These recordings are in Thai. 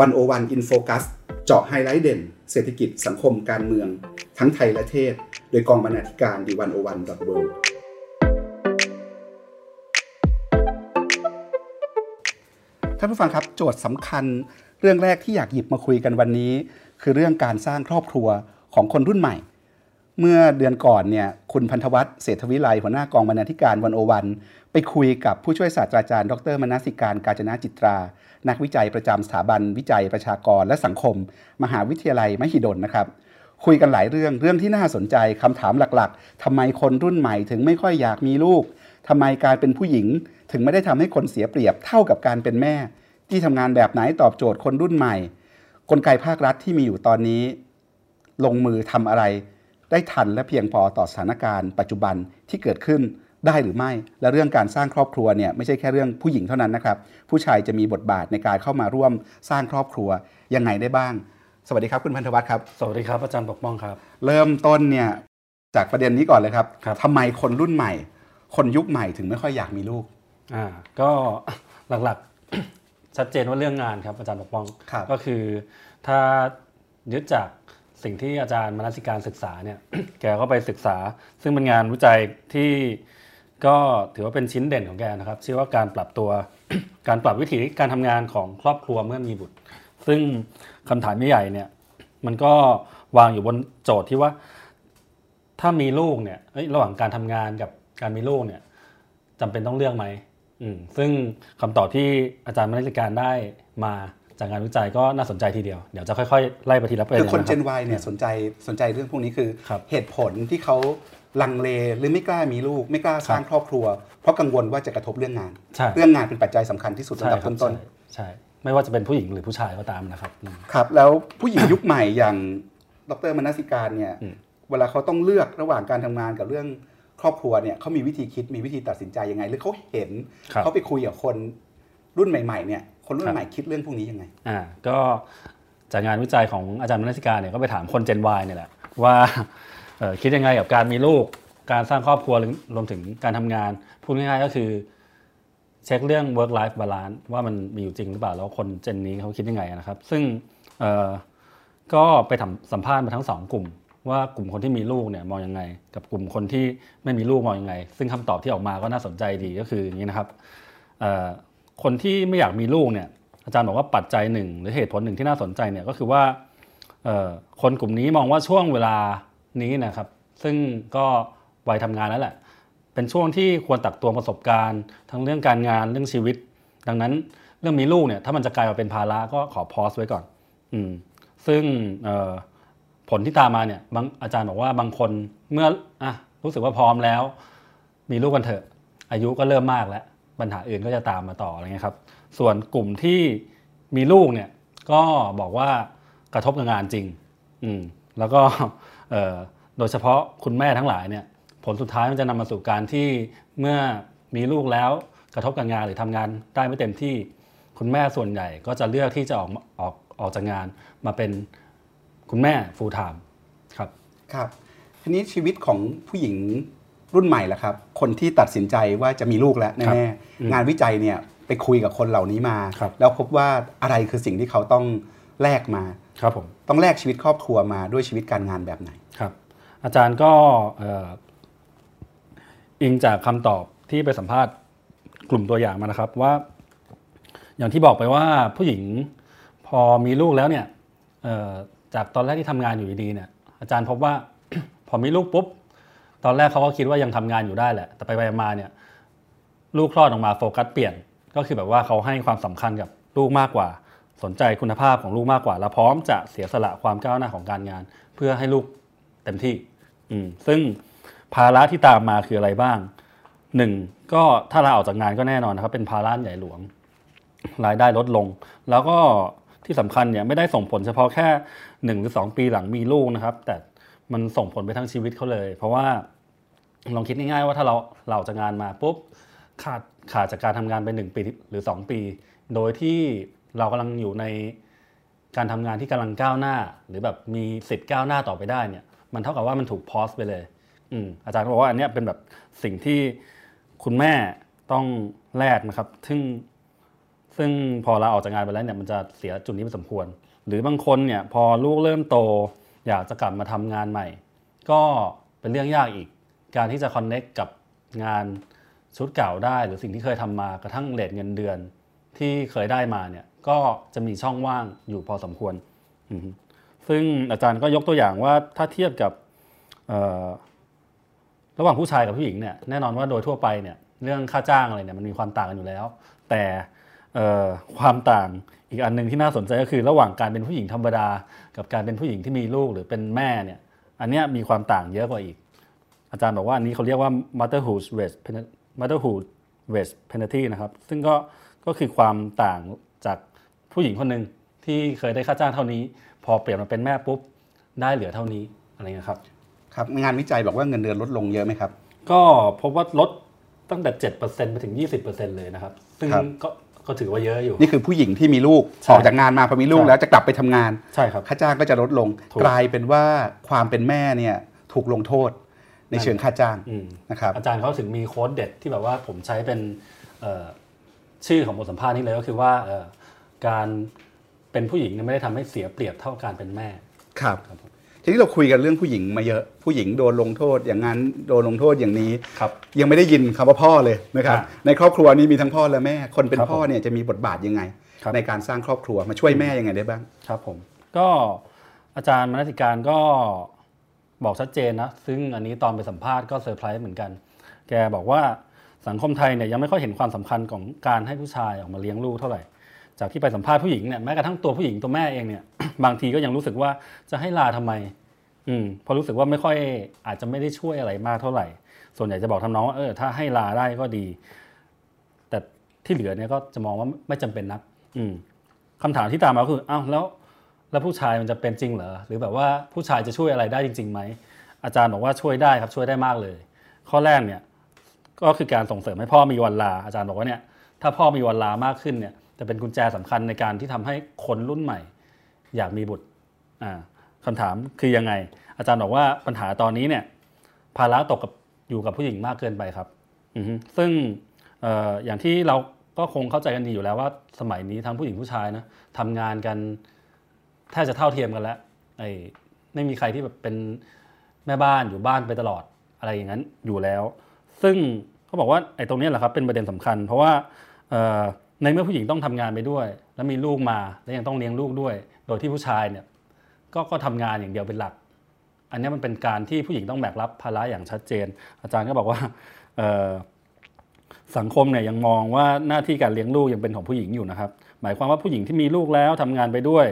One O One In Focus เจาะไฮไลท์เด่น เศรษฐกิจสังคมการเมือง ทั้งไทยและเทศ โดยกองบรรณาธิการ The One O One dot world ท่านผู้ฟังครับโจทย์สำคัญเรื่องแรกที่อยากหยิบมาคุยกันวันนี้ คือเรื่องการสร้างครอบครัวของคนรุ่นใหม่ เมื่อเดือนก่อนเนี่ยคุณพันธวัฒน์เศรษฐวิไลหัวหน้ากองบรรณาธิการ One O One ไปคุยกับผู้ช่วยศาสตราจารย์ ดรมนสิการกาญจนาจิตรา นักวิจัยประจำสถาบันวิจัยประชากรและสังคม มหาวิทยาลัยมหิดลนะครับ คุยกันหลายเรื่องเรื่องที่น่าสนใจคำถามหลักๆทำไมคนรุ่นใหม่ถึงไม่ค่อยอยากมีลูกทำไมการเป็นผู้หญิง ถึงไม่ได้ทำให้คนเสียเปรียบเท่ากับการเป็นแม่ ที่ทำงานแบบไหนตอบโจทย์คนรุ่นใหม่ กลไกภาครัฐที่มีอยู่ตอนนี้ ลงมือทำอะไร ได้ทันและเพียงพอต่อสถานการณ์ปัจจุบันที่เกิดขึ้นได้หรือไม่ และเรื่องการสร้างครอบครัวเนี่ยไม่ใช่แค่เรื่องผู้หญิงเท่านั้นนะครับ ผู้ชายจะมีบทบาทในการเข้ามาร่วมสร้างครอบครัวยังไงได้บ้าง สวัสดีครับคุณพันธวัฒน์ครับ สวัสดีครับอาจารย์ปกป้องครับ เริ่มต้นเนี่ยจากประเด็นนี้ก่อนเลยครับครับทำไมคนรุ่นใหม่ คนยุคใหม่ถึงไม่ค่อยอยากมีลูกอ่าก็หลักๆชัดเจนว่าเรื่องงานครับอาจารย์ปกป้องครับก็คือถ้ายึดจาก สิ่งที่อาจารย์มนสิการศึกษาเนี่ย แกก็ไปศึกษา ซึ่งเป็นงานวิจัยที่ก็ถือว่าเป็นชิ้นเด่นของแกนะครับ ชื่อว่าการปรับตัว การปรับวิธีการทำงานของครอบครัวเมื่อมีบุตร ซึ่งคำถามใหญ่เนี่ย มันก็วางอยู่บนโจทย์ที่ว่า ถ้ามีลูกเนี่ยเอ้ยระหว่างการทำงานกับการมีลูกเนี่ยจำเป็นต้องเลือกไหมอืมซึ่งคำตอบที่อาจารย์มนสิการได้มา จากงานวิจัยก็น่าสนใจทีเดียว เดี๋ยวจะค่อยๆ ไล่ไปทีละประเด็คืนอคนนะเจรับน Y เนี่ยสนใจสนใจเรื่องพวกนี้คือครับเหตุผลที่เขาลังเลหรือไม่กล้ามีลูก ไม่กล้าสร้างครอบครัว เพราะกังวลว่าจะกระทบเรื่องงานใช่เรื่องงานเป็นปัจจัยสำคัญที่สุดระใช่ดับครับต้นใช่ใช่ไม่ว่าจะเป็นผู้หญิงหรือผู้ชายก็ตามนะครับอืมๆครับ แล้วผู้หญิงยุคใหม่อย่างดรมนสิการเนี่ยอืมเวลาเขาต้องเลือกระหว่างการทำงานกับเรื่องครอบครัวเนี่ยเขามีวิธีคิดมีวิธีตัดสินใจยังไง หรือเขาเห็นครับเขาไปคุยกับคน รุ่นใหม่ๆเนี่ยคนรุ่ครันบใหม่คิดเรื่องพวกนี้ยังไงอ่าก็จากงานวิจัยของอาจารย์มนสิการเนี่ยก็ไปถามคน Gen Y เนี่ยแหละว่าเอ่อคิดยังไงกับการมีลูกการสร้างครอบครัวหรือรวมถึงการทำงาน พูดง่ายๆก็คือ เช็คเรื่อง work life balance ว่ามันมีอยู่จริงหรือเปล่า แล้วคนเจนนี้เขาคิดยังไงนะครับ ซึ่งเอ่อก็ไปทำสัมภาษณ์มาทั้งสองกลุ่ม ว่ากลุ่มคนที่มีลูกเนี่ยมองยังไง กับกลุ่มคนที่ไม่มีลูกมองยังไง ซึ่งคำตอบที่ออกมาก็น่าสนใจดีก็คืออย่างนี้นะครับเอ่อ คนที่ไม่อยากมีลูกเนี่ยอาจารย์บอกว่าปัจจัยหนึ่งหรือเหตุผลหนึ่งที่น่าสนใจเนี่ยก็คือว่าคนกลุ่มนี้มองว่าช่วงเวลานี้นะครับ ซึ่งก็วัยทำงานแล้วแหละ เป็นช่วงที่ควรตักตวงประสบการณ์ ทั้งเรื่องการงานเรื่องชีวิต ดังนั้นเรื่องมีลูกเนี่ยถ้ามันจะกลายมาเป็นภาระก็ขอพอสไว้ก่อน อืมซึ่งผลที่ตามมาเนี่ยอาจารย์บอกว่าบางคนเมื่ออะรู้สึกว่าพร้อมแล้ว มีลูกกันเถอะ อายุก็เริ่มมากแล้ว ปัญหาอื่นก็จะตามมาต่ออะไรเงี้ยครับ ส่วนกลุ่มที่มีลูกเนี่ยก็บอกว่ากระทบกับงานจริง อืมแล้วก็โดยเฉพาะคุณแม่ทั้งหลายเนี่ย ผลสุดท้ายมันจะนำมาสู่การที่เมื่อมีลูกแล้วกระทบกับงานหรือทำงานได้ไม่เต็มที่ คุณแม่ส่วนใหญ่ก็จะเลือกที่จะออกออกออกจากงานมาเป็นคุณแม่ full time ครับ ครับทีนี้ชีวิตของผู้หญิง รุ่นใหม่ล่ะครับ คนที่ตัดสินใจว่าจะมีลูกแล้วครับแน่อืมๆงานวิจัยเนี่ยไปคุยกับคนเหล่านี้มาครับแล้วพบว่าอะไรคือสิ่งที่เขาต้องแลกมาครับผมต้องแลกชีวิตครอบครัวมาด้วยชีวิตการงานแบบไหนครับ อาจารย์ก็เอ่ออิงจากคำตอบที่ไปสัมภาษณ์กลุ่มตัวอย่างมานะครับว่า อย่างที่บอกไปว่าผู้หญิงพอมีลูกแล้วเนี่ยเอ่อจากตอนแรกที่ทำงานอยู่ดีๆเนี่ยอาจารย์พบว่าพอมีลูกปุ๊บ ตอนแรกเขาก็คิดว่ายังทำงานอยู่ได้แหละ แต่ไปไปมาเนี่ยลูกคลอดออกมาโฟกัสเปลี่ยน ก็คือแบบว่าเขาให้ความสำคัญกับลูกมากกว่า สนใจคุณภาพของลูกมากกว่า และพร้อมจะเสียสละความก้าวหน้าของการงาน เพื่อให้ลูกเต็มที่ อืมซึ่งภาระที่ตามมาคืออะไรบ้างหนึ่งก็ถ้าลาออกจากงานก็แน่นอนนะครับ เป็นภาระใหญ่หลวง รายได้ลดลง แล้วก็ที่สำคัญเนี่ยไม่ได้ส่งผลเฉพาะแค่หนึ่งหรือสองปีหลังมีลูกนะครับ แต่ มันส่งผลไปทั้งชีวิตเขาเลย เพราะว่าลองคิดง่ายๆว่าถ้าเราเราจากงานมาปุ๊บขาดขาดจากการทำงานไปหนึ่งปีหรือสองปี โดยที่เรากำลังอยู่ในการทำงานที่กำลังก้าวหน้า หรือแบบมีสิทธิ์ก้าวหน้าต่อไปได้เนี่ย มันเท่ากับว่ามันถูกพอสไปเลย อืมอาจารย์บอกว่าอันนี้เป็นแบบสิ่งที่คุณแม่ต้องแลกนะครับ ซึ่งซึ่งพอเราออกจากงานไปแล้วเนี่ยมันจะเสียจุดนี้ไปสมควร หรือบางคนเนี่ยพอลูกเริ่มโต อยากจะกลับมาทำงานใหม่ ก็เป็นเรื่องยากอีก การที่จะคอนเน็กกับงานชุดเก่าได้ หรือสิ่งที่เคยทำมากระทั่งเลทเงินเดือนที่เคยได้มาเนี่ยก็จะมีช่องว่างอยู่พอสมควร ซึ่งอาจารย์ก็ยกตัวอย่างว่าถ้าเทียบกับระหว่างผู้ชายกับผู้หญิงเนี่ยแน่นอนว่าโดยทั่วไปเนี่ยเรื่องค่าจ้างอะไรเนี่ยมันมีความต่างกันอยู่แล้ว แต่ ความต่างอีกอันหนึ่งที่น่าสนใจก็คือระหว่างการเป็นผู้หญิงธรรมดา กับการเป็นผู้หญิงที่มีลูกหรือเป็นแม่เนี่ยอันเนี้ยมีความต่างเยอะกว่าอีก อาจารย์บอกว่าอันนี้เขาเรียกว่า motherhood wage pen- motherhood wage penalty นะครับซึ่งก็ก็คือความต่างจากผู้หญิงคนหนึ่งที่เคยได้ค่าจ้างเท่านี้ พอเปลี่ยนมาเป็นแม่ปุ๊บได้เหลือเท่านี้อะไรเงี้ยครับครับงานวิจัยบอกว่าเงินเดือนลดลงเยอะไหมครับ ก็พบว่าลดตั้งแต่7%ไปถึง 20%เลยนะครับ ซึ่งครับก็ ก็ถือว่าเยอะอยู่ นี่คือผู้หญิงที่มีลูกใช่ออกจากงานมาพอมีลูกใช่แล้วจะกลับไปทำงานใช่ครับค่าจ้างก็จะลดลงถูกกลายเป็นว่าความเป็นแม่เนี่ยถูกลงโทษในเชิงค่าจ้างอืมนะครับอาจารย์เขาถึงมีโค้ดเด็ดที่แบบว่าผมใช้เป็นเอ่อชื่อของบทสัมภาษณ์นี้เลยก็คือว่าเอ่อการเป็นผู้หญิงเนี่ยไม่ได้ทำให้เสียเปรียบเท่าการเป็นแม่ครับ ทีนี้เราคุยกันเรื่องผู้หญิงมาเยอะ ผู้หญิงโดนลงโทษอย่างนั้นโดนลงโทษอย่างนี้ครับยังไม่ได้ยินคำว่าพ่อเลยนะครับอะในครอบครัวนี้มีทั้งพ่อและแม่ คนเป็นครับพ่อเนี่ยจะมีบทบาทยังไงครับในการสร้างครอบครัวมาช่วยแม่ยังไงได้บ้างครับผมก็อาจารย์มนติการก็บอกชัดเจนนะ ซึ่งอันนี้ตอนไปสัมภาษณ์ก็เซอร์ไพรส์เหมือนกัน แกบอกว่าสังคมไทยเนี่ยยังไม่ค่อยเห็นความสำคัญของการให้ผู้ชายออกมาเลี้ยงลูกเท่าไหร่ จากที่ไปสัมภาษณ์ผู้หญิงเนี่ยแม้กระทั่งตัวผู้หญิงตัวแม่เองเนี่ย บางทีก็ยังรู้สึกว่าจะให้ลาทำไม อืมพราะรู้สึกว่าไม่ค่อยอาจจะไม่ได้ช่วยอะไรมากเท่าไหร่ ส่วนใหญ่จะบอกทำน้องว่าเออถ้าให้ลาได้ก็ดี แต่ที่เหลือเนี่ยก็จะมองว่าไม่จำเป็นนัก อืมคำถามที่ตามมาคืออ้าวแล้ว แล้วผู้ชายมันจะเป็นจริงเหรอหรือแบบว่าผู้ชายจะช่วยอะไรได้จริงๆไหมอาจารย์บอกว่าช่วยได้ครับช่วยได้มากเลย ข้อแรกเนี่ยก็คือการส่งเสริมให้พ่อมีวันลาอาจารย์บอกว่าเนี่ยถ้าพ่อมีวันลามากขึ้นเนี่ย จะเป็นกุญแจสำคัญในการที่ทำให้คนรุ่นใหม่ อยากมีบุตรอ่าคำถามคือยังไง อาจารย์บอกว่าปัญหาตอนนี้เนี่ยภาระตกกับอยู่กับผู้หญิงมากเกินไปครับซึ่งอออย่างที่เราก็คงเข้าใจกันดีอยู่แล้วว่า สมัยนี้ทั้งผู้หญิงผู้ชายนะทำงานกันแทบจะเท่าเทียมกันแล้วไอ้ไม่มีใครที่แบบเป็นแม่บ้านอยู่บ้านไปตลอดอะไรอย่างนั้นอยู่แล้ว ซึ่งเขาบอกว่าไอ้ตรงนี้แหละครับเป็นประเด็นสำคัญ เพราะว่า ในเมื่อผู้หญิงต้องทำงานไปด้วย แล้วมีลูกมาแล้วยังต้องเลี้ยงลูกด้วย โดยที่ผู้ชายเนี่ยก็ก็ทำงานอย่างเดียวเป็นหลัก อันนี้มันเป็นการที่ผู้หญิงต้องแบกรับภาระอย่างชัดเจน อาจารย์ก็บอกว่าสังคมเนี่ยยังมองว่าหน้าที่การเลี้ยงลูกยังเป็นของผู้หญิงอยู่นะครับ หมายความว่าผู้หญิงที่มีลูกแล้วทำงานไปด้วย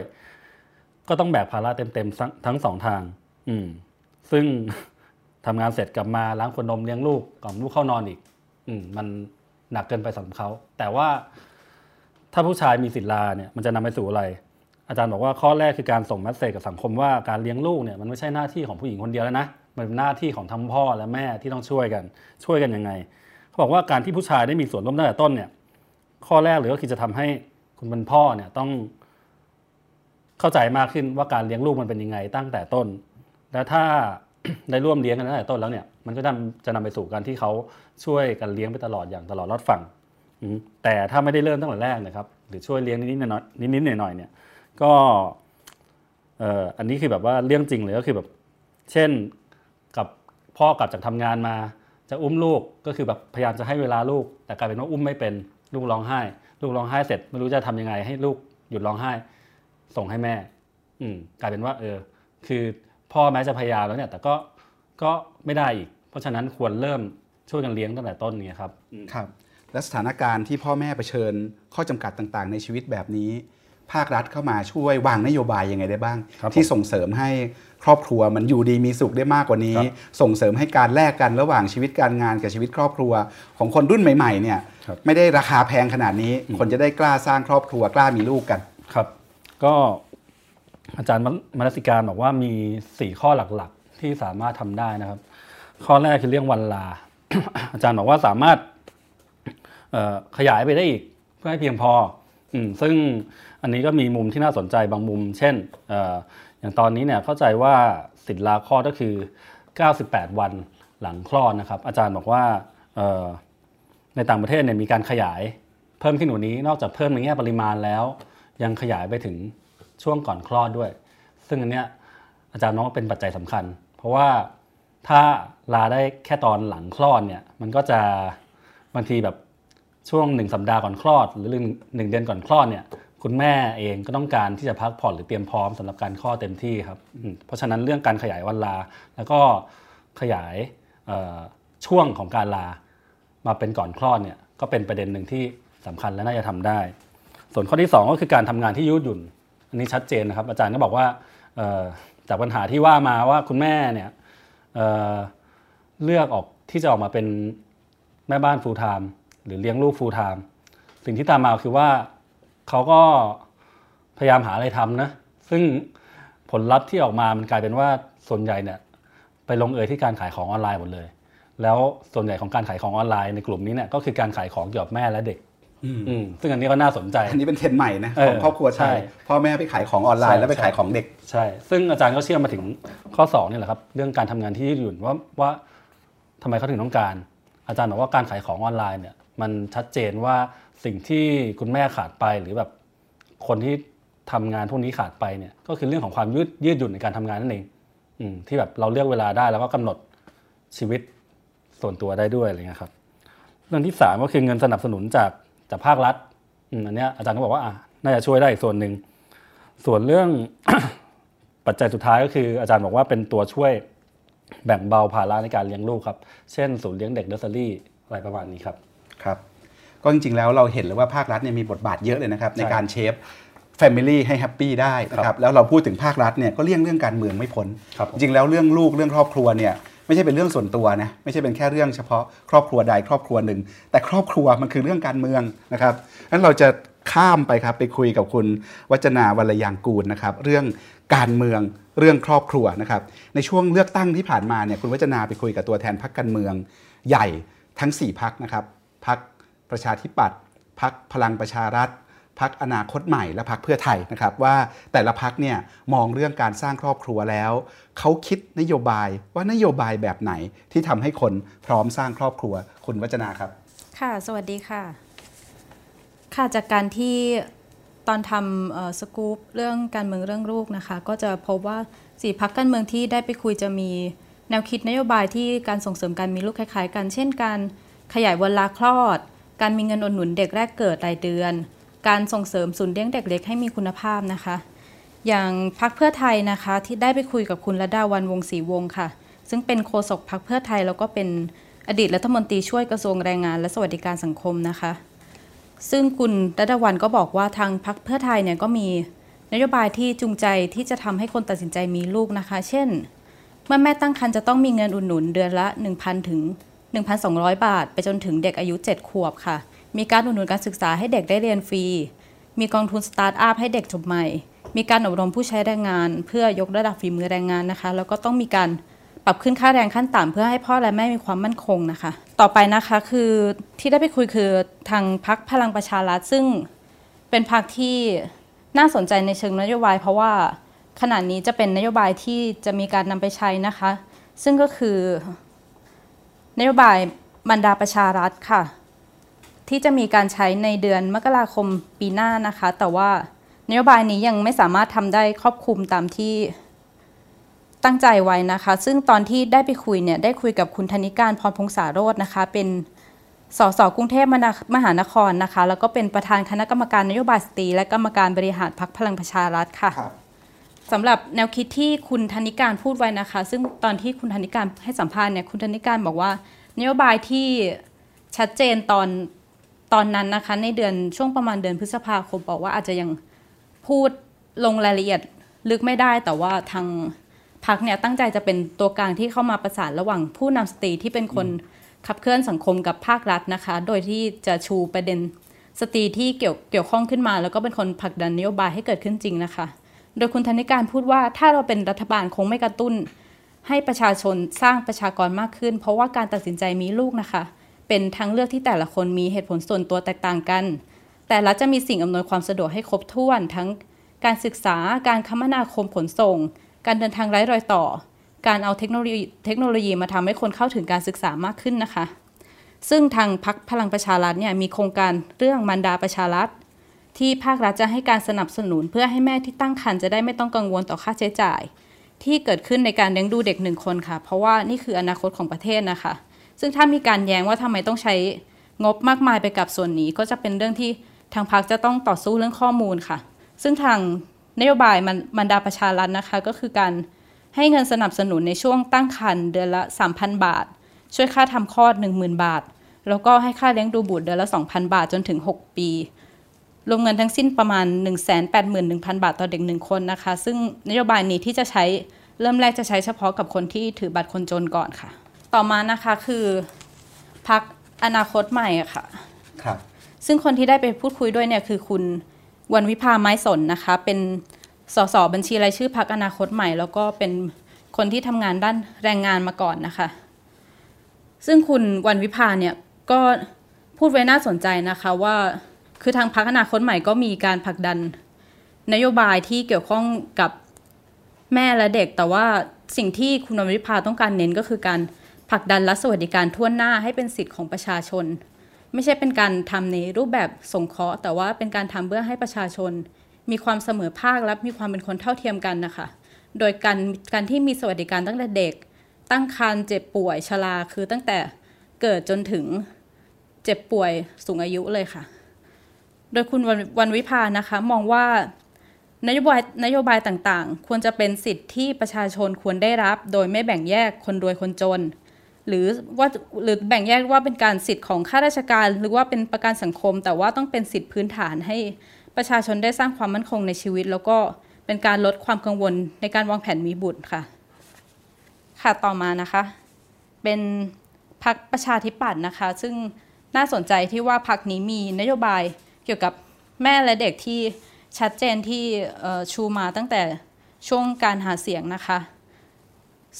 ก็ต้องแบกภาระเต็มๆทั้งสองทาง อืมซึ่งทำงานเสร็จกลับมาล้างขวดนมเลี้ยงลูกกล่อมลูกเข้านอนอีก อืมมันหนักเกินไปสำหรับเขา แต่ว่า ถ้าผู้ชายมีสิทธิ์ลาเนี่ยมันจะนำไปสู่อะไร อาจารย์บอกว่าข้อแรกคือการส่งแมสเซจกับสังคมว่าการเลี้ยงลูกเนี่ยมันไม่ใช่หน้าที่ของผู้หญิงคนเดียวแล้วนะมันเป็นหน้าที่ของทั้งพ่อและแม่ที่ต้องช่วยกัน ช่วยกันยังไงเขาบอกว่าการที่ผู้ชายได้มีส่วนร่วมตั้งแต่ต้นเนี่ยข้อแรกเลยก็คือจะทำให้คุณเป็นพ่อเนี่ยต้องเข้าใจมากขึ้นว่าการเลี้ยงลูกมันเป็นยังไงตั้งแต่ต้น และถ้าได้ร่วมเลี้ยงกันตั้งแต่ต้นแล้วเนี่ยมันก็จะจะนำไปสู่การที่เขาช่วยกันเลี้ยงไปตลอดอย่างตลอดรอดฝั่ง แต่ถ้าไม่ได้เริ่มตั้งแต่แรกนะครับ หรือช่วยเลี้ยงนิดๆหน่อยนิดๆหน่อยๆเนี่ยก็เอ่ออันนี้คือแบบว่าเรื่องจริงเลยก็คือแบบ เช่นกับพ่อกลับจากทำงานมา จะอุ้มลูกก็คือแบบพยายามจะให้เวลาลูก แต่กลายเป็นว่าอุ้มไม่เป็นลูกร้องไห้ ลูกร้องไห้เสร็จไม่รู้จะทำยังไง ให้ลูกหยุดร้องไห้ ส่งให้แม่ อืมกลายเป็นว่า เออ คือพ่อแม้จะพยายามแล้วเนี่ย แต่ก็ก็ไม่ได้อีก เพราะฉะนั้นควรเริ่มช่วยกันเลี้ยงตั้งแต่ต้นเนี่ยครับครับ และสถานการณ์ที่พ่อแม่เผชิญ ข้อจำกัดต่างๆ ในชีวิตแบบนี้ ภาครัฐเข้ามาช่วยวางนโยบายยังไงได้บ้างครับผมที่ส่งเสริมให้ครอบครัวมันอยู่ดีมีสุขได้มากกว่านี้ครับส่งเสริมให้การแลกกันระหว่างชีวิตการงานกับชีวิตครอบครัว ของคนรุ่นใหม่ๆเนี่ยครับไม่ได้ราคาแพงขนาดนี้ คนจะได้กล้าสร้างครอบครัวกล้ามีลูกกันครับ ก็อาจารย์มนสิการบอกว่ามีสี่ข้อหลักๆ ที่สามารถทำได้นะครับ ข้อแรกคือเรื่องวันลา อาจารย์บอกว่าสามารถเอ่อ ขยายไปได้อีกเพื่อให้เพียงพออซึ่งอันนี้ก็มีมุมที่น่าสนใจบางมุม เช่นออย่างตอนนี้เนี่ยเข้าใจว่าสิทธิลาคลอดก็คือ 98 วันหลังคลอดนะครับ อาจารย์บอกว่าในต่างประเทศเนี่ยมีการขยายเพิ่มขึ้นกว่านี้นอกจากเพิ่มในแง่ปริมาณแล้ว ยังขยายไปถึงช่วงก่อนคลอดด้วย ซึ่งอันเนี้ยอาจารย์น้องเป็นปัจจัยสำคัญ เพราะว่าถ้าลาได้แค่ตอนหลังคลอดเนี่ยมันก็จะบางทีแบบ ช่วงหนึ่งสัปดาห์ก่อนคลอด หรือหนึ่งเดือนก่อนคลอดเนี่ยคุณแม่เองก็ต้องการที่จะพักผ่อนหรือเตรียมพร้อมสำหรับการคลอดเต็มที่ครับ เพราะฉะนั้นเรื่องการขยายวันลา แล้วก็ขยายช่วงของการลามาเป็นก่อนคลอดเนี่ยก็เป็นประเด็นหนึ่งที่สำคัญและน่าจะทำได้ ส่วนข้อที่ 2 ก็คือการทำงานที่ยืดหยุ่น อันนี้ชัดเจนนะครับ อาจารย์ก็บอกว่าจากปัญหาที่ว่ามาว่าคุณแม่เนี่ยเเลือกออกที่จะออกมาเป็นแม่บ้าน full time หรือเลี้ยงลูก full time สิ่งที่ตามมาคือว่าเขาก็พยายามหาอะไรทำนะ ซึ่งผลลัพธ์ที่ออกมามันกลายเป็นว่าส่วนใหญ่เนี่ยไปลงเอยที่การขายของออนไลน์หมดเลย แล้วส่วนใหญ่ของการขายของออนไลน์ในกลุ่มนี้เนี่ยก็คือการขายของเกี่ยวกับแม่และเด็กอืมซึ่งอันนี้ก็น่าสนใจ อันนี้เป็นเทรนด์ใหม่นะเออของครอบครัวไทใช่ยพ่อแม่ไปขายของออนไลใช่น์แล้วไปใช่ขายของเด็ก ใช่ ซึ่งอาจารย์ก็เชื่อมมาถึงข้อ2นี่แหละครับเรื่องการทำงานที่ยืดหยุ่นว่าว่าทำไมเขาถึงต้องการ อาจารย์บอกว่าการขายของออนไลน์เนี่ย มันชัดเจนว่าสิ่งที่คุณแม่ขาดไปหรือแบบคนที่ทำงานพวกนี้ขาดไปเนี่ยก็คือเรื่องของความยืดยืดหยุ่นในการทำงานนั่นเองอที่แบบเราเลือกเวลาได้แล้วก็กำหนดชีวิตส่วนตัวได้ด้วยอะไรเงี้ยครับ เรื่องที่สามก็คือเงินสนับสนุนจากจากภาครัฐอันนี้อาจารย์ก็บอกว่าน่าจะช่วยได้อีกส่วนหนึ่งส่วนเรื่องปัจจัยสุดท้ายก็คืออาจารย์บอกว่าเป็นตัวช่วยแบ่งเบาภาระในการเลี้ยงลูกครับ เช่นศูนย์เลี้ยงเด็กเนอร์เซอรี่อะไรประมาณนี้ครับ ครับก็จริงๆแล้วเราเห็นเลยว่าภาครัฐเนี่ยมีบทบาทเยอะเลยนะครับในการเชฟ Family ให้แฮปปี้ได้นะครับแล้วเราพูดถึงภาครัฐเนี่ยก็เลี่ยงเรื่องการเมืองไม่พ้นครับผมจริงๆแล้วเรื่องลูกเรื่องครอบครัวเนี่ยไม่ใช่เป็นเรื่องส่วนตัวนะไม่ใช่เป็นแค่เรื่องเฉพาะครอบครัวใดครอบครัวหนึ่ง แต่ครอบครัวมันคือเรื่องการเมืองนะครับงั้นเราจะข้ามไปครับไปคุยกับคุณวัจนาวัลยางกูลนะครับเรื่องการเมืองเรื่องครอบครัวนะครับในช่วงเลือกตั้งที่ผ่านมาเนี่ยคุณวัจนาไปคุยกับตัวแทนพรรคการเมืองใหญ่ทั้ง 4พักนะครับ พักประชาธิปัตย์พักพลังประชารัฐพักอนาคตใหม่และพักเพื่อไทยนะครับว่าแต่ละพักเนี่ยมองเรื่องการสร้างครอบครัวแล้วเขาคิดนโยบายว่านโยบายแบบไหนที่ทำให้คนพร้อมสร้างครอบครัวคุณวัจนาครับ ค่ะ สวัสดีค่ะ ค่ะจากการที่ตอนทำสกู๊ปเรื่องการเมืองเรื่องลูกนะคะ ก็จะพบว่าสี่พักการเมืองที่ได้ไปคุยจะมีแนวคิดนโยบายที่การส่งเสริมการมีลูกคล้ายๆ กัน เช่นการ ขยายเวลาคลอด การมีเงินอุดหนุนเด็กแรกเกิดรายเดือน การส่งเสริมศูนย์เลี้ยงเด็กเล็กให้มีคุณภาพนะคะ อย่างพักเพื่อไทยนะคะที่ได้ไปคุยกับคุณระดาวันวงศรีวงค่ะ ซึ่งเป็นโฆษกพักเพื่อไทยแล้วก็เป็นอดีตรัฐมนตรีช่วยกระทรวงแรงงานและสวัสดิการสังคมนะคะ ซึ่งคุณรัตวันก็บอกว่าทางพักเพื่อไทยเนี่ยก็มีนโยบายที่จูงใจที่จะทำให้คนตัดสินใจมีลูกนะคะ เช่น เมื่อแม่ตั้งครรภ์จะต้องมีเงินอุดหนุนเดือนละ 1,000 ถึง 1,200 บาท ไปจนถึงเด็กอายุ 7 ขวบค่ะ มีการอุดหนุนการศึกษาให้เด็กได้เรียนฟรี มีกองทุนสตาร์ทอัพให้เด็กจบใหม่ มีการอบรมผู้ใช้แรงงาน เพื่อยกระดับฝีมือแรงงานนะคะ แล้วก็ต้องมีการปรับขึ้นค่าแรงขั้นต่ำเพื่อให้พ่อและแม่มีความมั่นคงนะคะ ต่อไปนะคะคือที่ได้ไปคุยคือทางพรรคพลังประชารัฐซึ่งเป็นพรรคที่น่าสนใจในเชิงนโยบาย เพราะว่าขณะนี้จะเป็นนโยบายที่จะมีการนำไปใช้นะคะ ซึ่งก็คือ นโยบายมันดาประชารัฐค่ะ ที่จะมีการใช้ในเดือนมกราคมปีหน้านะคะ แต่ว่านโยบายนี้ยังไม่สามารถทำได้ครอบคลุมตามที่ตั้งใจไว้นะคะ ซึ่งตอนที่ได้ไปคุยเนี่ยได้คุยกับคุณธนิการพรพงษาโรจน์นะคะ เป็นสสกรุงเทพมหานครนะคะ แล้วก็เป็นประธานคณะกรรมการนโยบายสตรีและกรรมการบริหารพรรคพลังประชารัฐค่ะครับ สำหรับแนวคิดที่คุณธนิการพูดไว้นะคะ ซึ่งตอนที่คุณธนิการให้สัมภาษณ์เนี่ยคุณธนิการบอกว่านโยบายที่ชัดเจนตอนตอนนั้นนะคะ ในเดือนช่วงประมาณเดือนพฤษภาคมบอกว่าอาจจะยังพูดลงรายละเอียดลึกไม่ได้ แต่ว่าทางพักเนี่ยตั้งใจจะเป็นตัวกลางที่เข้ามาประสานระหว่างผู้นำสตรีที่เป็นคนขับเคลื่อนสังคมกับภาครัฐนะคะ โดยที่จะชูประเด็นสตรีที่เกี่ยวเกี่ยวข้องขึ้นมา แล้วก็เป็นคนผลักดันนโยบายให้เกิดขึ้นจริงนะคะ โดยคุณธนิการพูดว่าถ้าเราเป็นรัฐบาลคงไม่กระตุ้น ให้ประชาชนสร้างประชากรมากขึ้น เพราะว่าการตัดสินใจมีลูกนะคะ เป็นทางเลือกที่แต่ละคนมีเหตุผลส่วนตัวแตกต่างกัน แต่รัฐจะมีสิ่งอำนวยความสะดวกให้ครบถ้วน ทั้งการศึกษาการคมนาคมขนส่ง การเดินทางไร้รอยต่อ การเอาเทคโนโลยีเทคโนโลยีมาทำให้คนเข้าถึงการศึกษามากขึ้นนะคะ ซึ่งทางพักพลังประชารัฐเนี่ยมีโครงการเรื่องมันดาประชารัฐ ที่ภาครัฐจะให้การสนับสนุนเพื่อให้แม่ที่ตั้งครรภ์จะได้ไม่ต้องกังวลต่อค่าใช้จ่าย ที่เกิดขึ้นในการเลี้ยงดูเด็กหนึ่งคนค่ะ เพราะว่านี่คืออนาคตของประเทศนะคะ ซึ่งถ้ามีการแย้งว่าทำไมต้องใช้งบมากมายไปกับส่วนนี้ ก็จะเป็นเรื่องที่ทางพรรคจะต้องต่อสู้เรื่องข้อมูลค่ะ ซึ่งทางนโยบายมันมันดาประชารัฐนะคะ ก็คือการให้เงินสนับสนุนในช่วงตั้งครรภ์เดือนละ 3,000 บาท ช่วยค่าทำคลอด 10,000 บาท แล้วก็ให้ค่าเลี้ยงดูบุตรเดือนละ 2,000 บาทจนถึง 6 ปี รวมเงินทั้งสิ้นประมาณ 181,000 บาทต่อเด็กหนึ่งคนนะคะ ซึ่งนโยบายนี้ที่จะใช้เริ่มแรกจะใช้เฉพาะกับคนที่ถือบัตรคนจนก่อนค่ะ ต่อมานะคะคือพักอนาคตใหม่อะค่ะครับซึ่งคนที่ได้ไปพูดคุยด้วยเนี่ยคือคุณวันวิภาไม้สนนะคะ เป็นสสบัญชีรายชื่อพักอนาคตใหม่ แล้วก็เป็นคนที่ทำงานด้านแรงงานมาก่อนนะคะ ซึ่งคุณวันวิภาเนี่ยก็พูดไว้น่าสนใจนะคะว่า คือทางพักอนาคตใหม่ก็มีการผลักดันนโยบายที่เกี่ยวข้องกับแม่และเด็ก แต่ว่าสิ่งที่คุณวันวิภาต้องการเน้นก็คือการผลักดันรัฐสวัสดิการทั่วหน้าให้เป็นสิทธิ์ของประชาชน ไม่ใช่เป็นการทำในรูปแบบสงเคราะห์ แต่ว่าเป็นการทำเพื่อให้ประชาชน มีความเสมอภาคและมีความเป็นคนเท่าเทียมกันนะคะโดยการการที่มีสวัสดิการตั้งแต่เด็ก ตั้งครรภ์เจ็บป่วยชราคือตั้งแต่เกิดจนถึงเจ็บป่วยสูงอายุเลยค่ะ โดยคุณวันวันวิพานะคะ มองว่านโยบายนโยบายต่างๆ ควรจะเป็นสิทธิ์ที่ประชาชนควรได้รับ โดยไม่แบ่งแยกคนรวยคนจน หรือว่าหรือแบ่งแยกว่าเป็นการสิทธิ์ของข้าราชการ หรือว่าเป็นประกันสังคม แต่ว่าต้องเป็นสิทธิพื้นฐานให้ประชาชนได้สร้างความมั่นคงในชีวิต แล้วก็เป็นการลดความกังวลในการวางแผนมีบุตรค่ะ ค่ะต่อมานะคะ เป็นพักประชาธิปัตย์นะคะ ซึ่งน่าสนใจที่ว่าพักนี้มีนโยบาย กี่ยวกับแม่และเด็กที่ชัดเจนที่ชูมาตั้งแต่ช่วงการหาเสียงนะคะ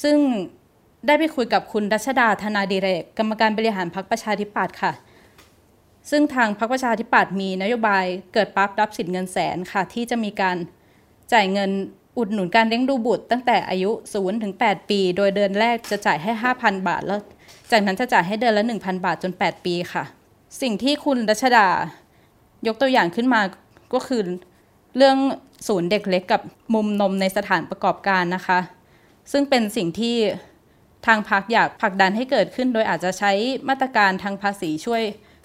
ซึ่งได้ไปคุยกับคุณรัชดาธนาดิเรก กรรมการบริหารพรรคประชาธิปัตย์ค่ะ ซึ่งทางพรรคประชาธิปัตย์มีนโยบายเกิดปั๊บรับสิทธิ์เงินแสนค่ะ ที่จะมีการจ่ายเงินอุดหนุนการเลี้ยงดูบุตร ตั้งแต่อายุ0ถึง8ปี โดยเดือนแรกจะจ่ายให้ 5,000 บาท แล้วจากนั้นจะจ่ายให้เดือนละ 1,000 บาทจน 8 ปีค่ะ สิ่งที่คุณรัชดา ยกตัวอย่างขึ้นมาก็คือเรื่องศูนย์เด็กเล็กกับมุมนมในสถานประกอบการนะคะ ซึ่งเป็นสิ่งที่ทางพักอยากผลักดันให้เกิดขึ้น โดยอาจจะใช้มาตรการทางภาษีช่วย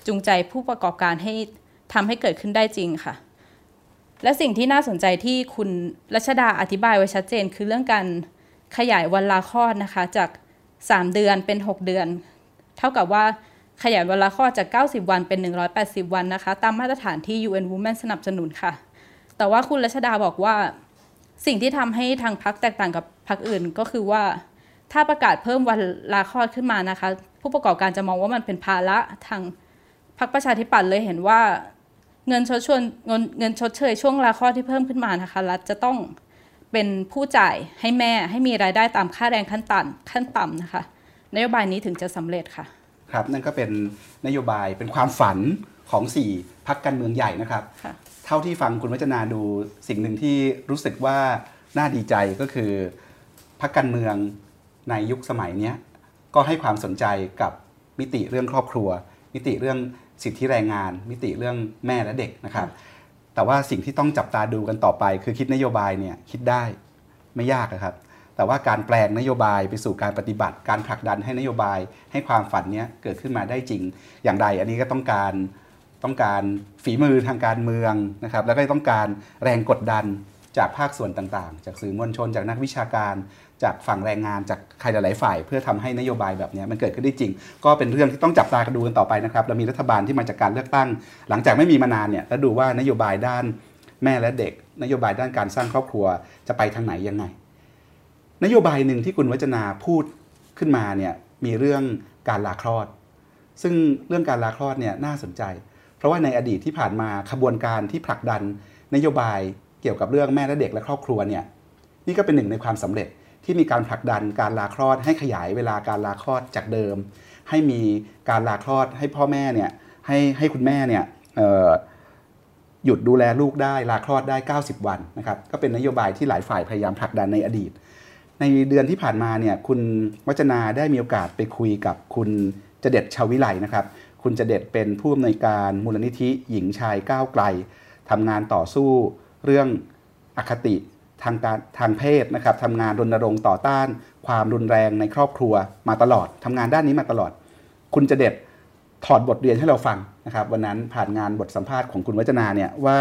จูงใจผู้ประกอบการให้ทำให้เกิดขึ้นได้จริงค่ะ และสิ่งที่น่าสนใจที่คุณรัชดาอธิบายไว้ชัดเจน คือเรื่องการขยายวันลาคลอดนะคะ จาก 3 เดือนเป็น 6 เดือน เท่ากับว่า ขยายเวลาคลอดจาก 90 วันเป็น 180 วันนะคะ ตามมาตรฐานที่ UN Women สนับสนุนค่ะ แต่ว่าคุณรัชดาบอกว่า สิ่งที่ทำให้ทางพักแตกต่างกับพักอื่นก็คือว่า ถ้าประกาศเพิ่มวันลาคลอดขึ้นมานะคะ ผู้ประกอบการจะมองว่ามันเป็นภาระทางพรรคประชาธิปัตย์เลยเห็นว่า เงินชดเชยเงินเงินชดเชยช่วงลาคลอดที่เพิ่มขึ้นมานะคะรัฐจะต้องเป็นผู้จ่ายให้แม่ให้มีรายได้ตามค่าแรงขั้นต่ำขั้นต่ำนะคะนโยบายนี้ถึงจะสำเร็จค่ะ ครับนั่นก็เป็นนโยบายเป็นความฝันของ 4พักการเมืองใหญ่นะครับค่ะเท่าที่ฟังคุณวัจนาดูสิ่งหนึ่งที่รู้สึกว่าน่าดีใจก็คือพักการเมืองในยุคสมัยเนี้ยก็ให้ความสนใจกับมิติเรื่องครอบครัว มิติเรื่องสิทธิแรงงาน มิติเรื่องแม่และเด็กนะครับ แต่ว่าสิ่งที่ต้องจับตาดูกันต่อไป คือคิดนโยบายเนี่ยคิดได้ไม่ยากนะครับ แต่ว่าการแปลงนโยบายไปสู่การปฏิบัติ การผลักดันให้นโยบายให้ความฝันนี้เกิดขึ้นมาได้จริง อย่างไรอันนี้ก็ต้องการต้องการฝีมือทางการเมืองนะครับแล้วก็ต้องการแรงกดดันจากภาคส่วนต่างๆ จากสื่อมวลชน จากนักวิชาการ จากฝั่งแรงงาน จากใครหลาย ๆ ฝ่าย เพื่อทำให้นโยบายแบบนี้มันเกิดขึ้นได้จริง ก็เป็นเรื่องที่ต้องจับตากันดูกันต่อไปนะครับเรามีรัฐบาลที่มาจากการเลือกตั้ง หลังจากไม่มีมานานเนี่ยแล้วดูว่านโยบายด้านแม่และเด็ก นโยบายด้านการสร้างครอบครัวจะไปทางไหนยังไง นโยบายหนึ่งที่คุณวัจนาพูดขึ้นมาเนี่ยมีเรื่องการลาคลอด ซึ่งเรื่องการลาคลอดเนี่ยน่าสนใจ เพราะว่าในอดีตที่ผ่านมาขบวนการที่ผลักดันนโยบายเกี่ยวกับเรื่องแม่และเด็กและครอบครัวเนี่ยนี่ก็เป็นหนึ่งในความสำเร็จที่มีการผลักดันการลาคลอดให้ขยายเวลาการลาคลอดจากเดิม ให้มีการลาคลอดให้พ่อแม่เนี่ยให้ให้คุณแม่เนี่ยหยุดดูแลลูกได้ลาคลอดได้ 90 วันนะครับก็เป็นนโยบายที่หลายฝ่ายพยายามผลักดันในอดีต ในเดือนที่ผ่านมาเนี่ยคุณวัจนาได้มีโอกาสไปคุยกับคุณจเด็ดชาววิไลนะครับ คุณจเด็ดเป็นผู้อำนวยการมูลนิธิหญิงชายก้าวไกลทำงานต่อสู้เรื่องอคติทางการทางเพศนะครับทำงานรณรงค์ต่อต้าน ความรุนแรงในครอบครัวมาตลอดทำงานด้านนี้มาตลอด คุณจเด็ดถอดบทเรียนให้เราฟังนะครับวันนั้นผ่านงานบทสัมภาษณ์ของคุณวัจนาเนี่ยว่า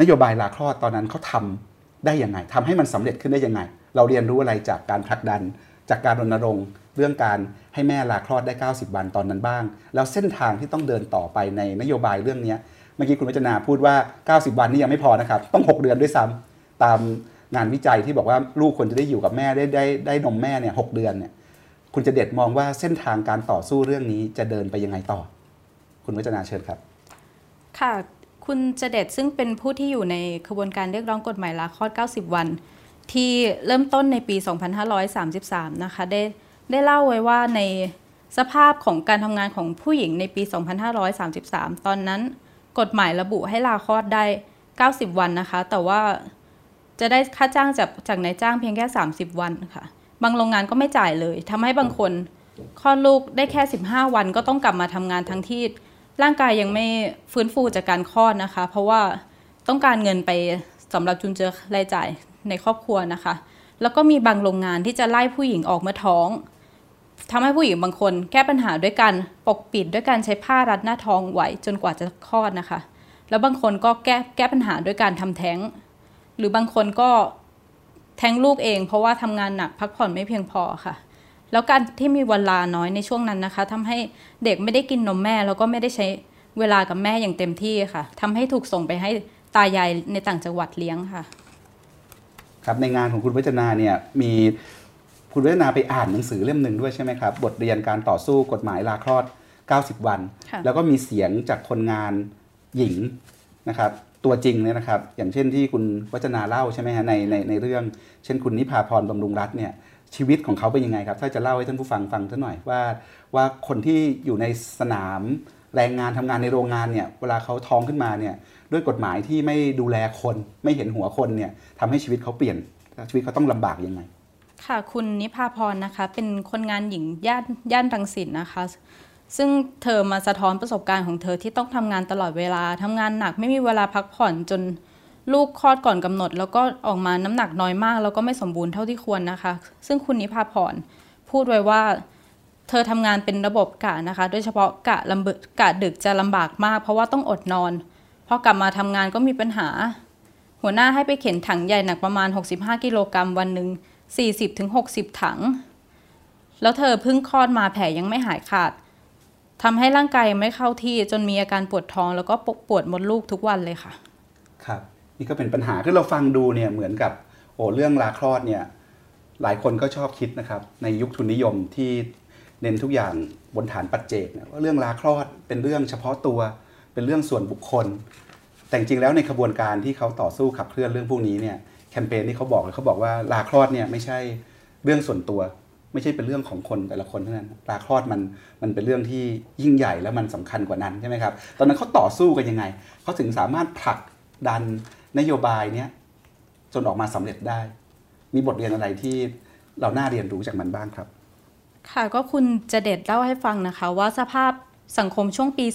นโยบายลาคลอดตอนนั้นเขาทำได้ยังไงทำให้มันสำเร็จขึ้นได้ยังไง เราเรียนรู้อะไรจากการผลักดัน จากการรณรงค์เรื่องการให้แม่ลาคลอดได้ 90 วันตอนนั้นบ้าง แล้วเส้นทางที่ต้องเดินต่อไปในนโยบายเรื่องนี้เมื่อกี้คุณวัจนาพูดว่า 90 วันนี่ยังไม่พอนะครับ ต้อง 6 เดือนด้วยซ้ำตามงานวิจัยที่บอกว่าลูกควรจะได้อยู่กับแม่ได้ได้ได้นมแม่เนี่ยหเดือนเนี่ยคุณจะเด็ดมองว่าเส้นทางการต่อสู้เรื่องนี้จะเดินไปยังไงต่อ คุณวัจนาเชิญครับ ค่ะ คุณจเด็ดซึ่งเป็นผู้ที่อยู่ในขบวนการเรียกร้องกฎหมายลาคลอด 90 วัน ที่เริ่มต้นในปี 2533 นะคะได้ได้เล่าไว้ว่าในสภาพของการทำงานของผู้หญิงในปี 2533 ตอนนั้นกฎหมายระบุให้ลาคลอดได้ 90 วันนะคะ แต่ว่าจะได้ค่าจ้างจากจากนายจ้างเพียงแค่ 30 วันค่ะ บางโรงงานก็ไม่จ่ายเลยทำให้บางคนคลอดลูกได้แค่ 15 วันก็ต้องกลับมาทำงานทั้งที่ร่างกายยังไม่ฟื้นฟูจากการคลอดนะคะ เพราะว่าต้องการเงินไปสำหรับจุนเจอรายจ่าย ในครอบครัวนะคะ แล้วก็มีบางโรงงานที่จะไล่ผู้หญิงออกเมื่อท้องทำให้ผู้หญิงบางคนแก้ปัญหาด้วยการปกปิดด้วยการใช้ผ้ารัดหน้าท้องไว้จนกว่าจะคลอดนะคะ แล้วบางคนก็แก้แก้ปัญหาด้วยการทำแท้ง หรือบางคนก็แท้งลูกเอง เพราะว่าทำงานหนักพักผ่อนไม่เพียงพอค่ะแล้วการที่มีเวลาน้อยในช่วงนั้นนะคะทำให้เด็กไม่ได้กินนมแม่ แล้วก็ไม่ได้ใช้เวลากับแม่อย่างเต็มที่ค่ะทำให้ถูกส่งไปให้ตายายในต่างจังหวัดเลี้ยงค่ะ ครับในงานของคุณวัจนาเนี่ยมีคุณวัจนาไปอ่านหนังสือเล่มหนึ่งด้วยใช่ไหมครับบทเรียนการต่อสู้กฎหมายลาคลอด 90 วันค่ะแล้วก็มีเสียงจากคนงานหญิงนะครับตัวจริงเนี่ยนะครับ อย่างเช่นที่คุณวัจนาเล่าใช่ไหมฮะในในในเรื่องเช่นคุณนิพาพรบำรุงรัตน์เนี่ยชีวิตของเขาเป็นยังไงครับ ถ้าจะเล่าให้ท่านผู้ฟังฟังสักหน่อยว่า ว่าคนที่อยู่ในสนามแรงงานทำงานในโรงงานเนี่ยเวลาเขาท้องขึ้นมาเนี่ย ด้วยกฎหมายที่ไม่ดูแลคน ไม่เห็นหัวคนเนี่ยทำให้ชีวิตเขาเปลี่ยนชีวิตเขาต้องลำบากยังไง ค่ะ คุณนิพาพรนะคะ เป็นคนงานหญิงย่านย่านรังสิตนะคะ ซึ่งเธอมาสะท้อนประสบการณ์ของเธอที่ต้องทำงานตลอดเวลาทำงานหนักไม่มีเวลาพักผ่อนจนลูกคลอดก่อนกำหนด แล้วก็ออกมาน้ำหนักน้อยมาก แล้วก็ไม่สมบูรณ์เท่าที่ควรนะคะ ซึ่งคุณนิพาพรพูดไว้ว่าเธอทำงานเป็นระบบกะนะคะ โดยเฉพาะกะลำบกกะดึกจะลำบากมาก เพราะว่าต้องอดนอน พอกลับมาทำงานก็มีปัญหา หัวหน้าให้ไปเข็นถังใหญ่หนักประมาณ 65 กิโลกรัมวันหนึ่ง40-60 ถัง แล้วเธอเพิ่งคลอดมาแผลยังไม่หายขาดทำให้ร่างกายยังไม่เข้าที่จนมีอาการปวดท้อง แล้วก็ปวดมดลูกทุกวันเลยค่ะ ครับ นี่ก็เป็นปัญหาคือเราฟังดูเนี่ยเหมือนกับโอ้เรื่องลาคลอดเนี่ยหลายคนก็ชอบคิดนะครับ ในยุคทุนนิยมที่เน้นทุกอย่างบนฐานปัจเจกเนี่ยว่าเรื่องลาคลอดเป็นเรื่องเฉพาะตัว เป็นเรื่องส่วนบุคคล แต่จริงแล้วในขบวนการที่เขาต่อสู้ขับเคลื่อนเรื่องพวกนี้เนี่ยแคมเปญที่เขาบอกเลยเขาบอกว่าลาคลอดเนี่ยไม่ใช่เรื่องส่วนตัว ไม่ใช่เป็นเรื่องของคนแต่ละคนเท่านั้นลาคลอดมันมันเป็นเรื่องที่ยิ่งใหญ่และมันสำคัญกว่านั้นใช่ไหมครับตอนนั้นเขาต่อสู้กันยังไงเขาถึงสามารถผลักดันนโยบายเนี้ยจนออกมาสำเร็จได้ มีบทเรียนอะไรที่เราน่าเรียนรู้จากมันบ้างครับ ค่ะก็คุณจะเด็ดเล่าให้ฟังนะคะว่าสภาพ สังคมช่วงปี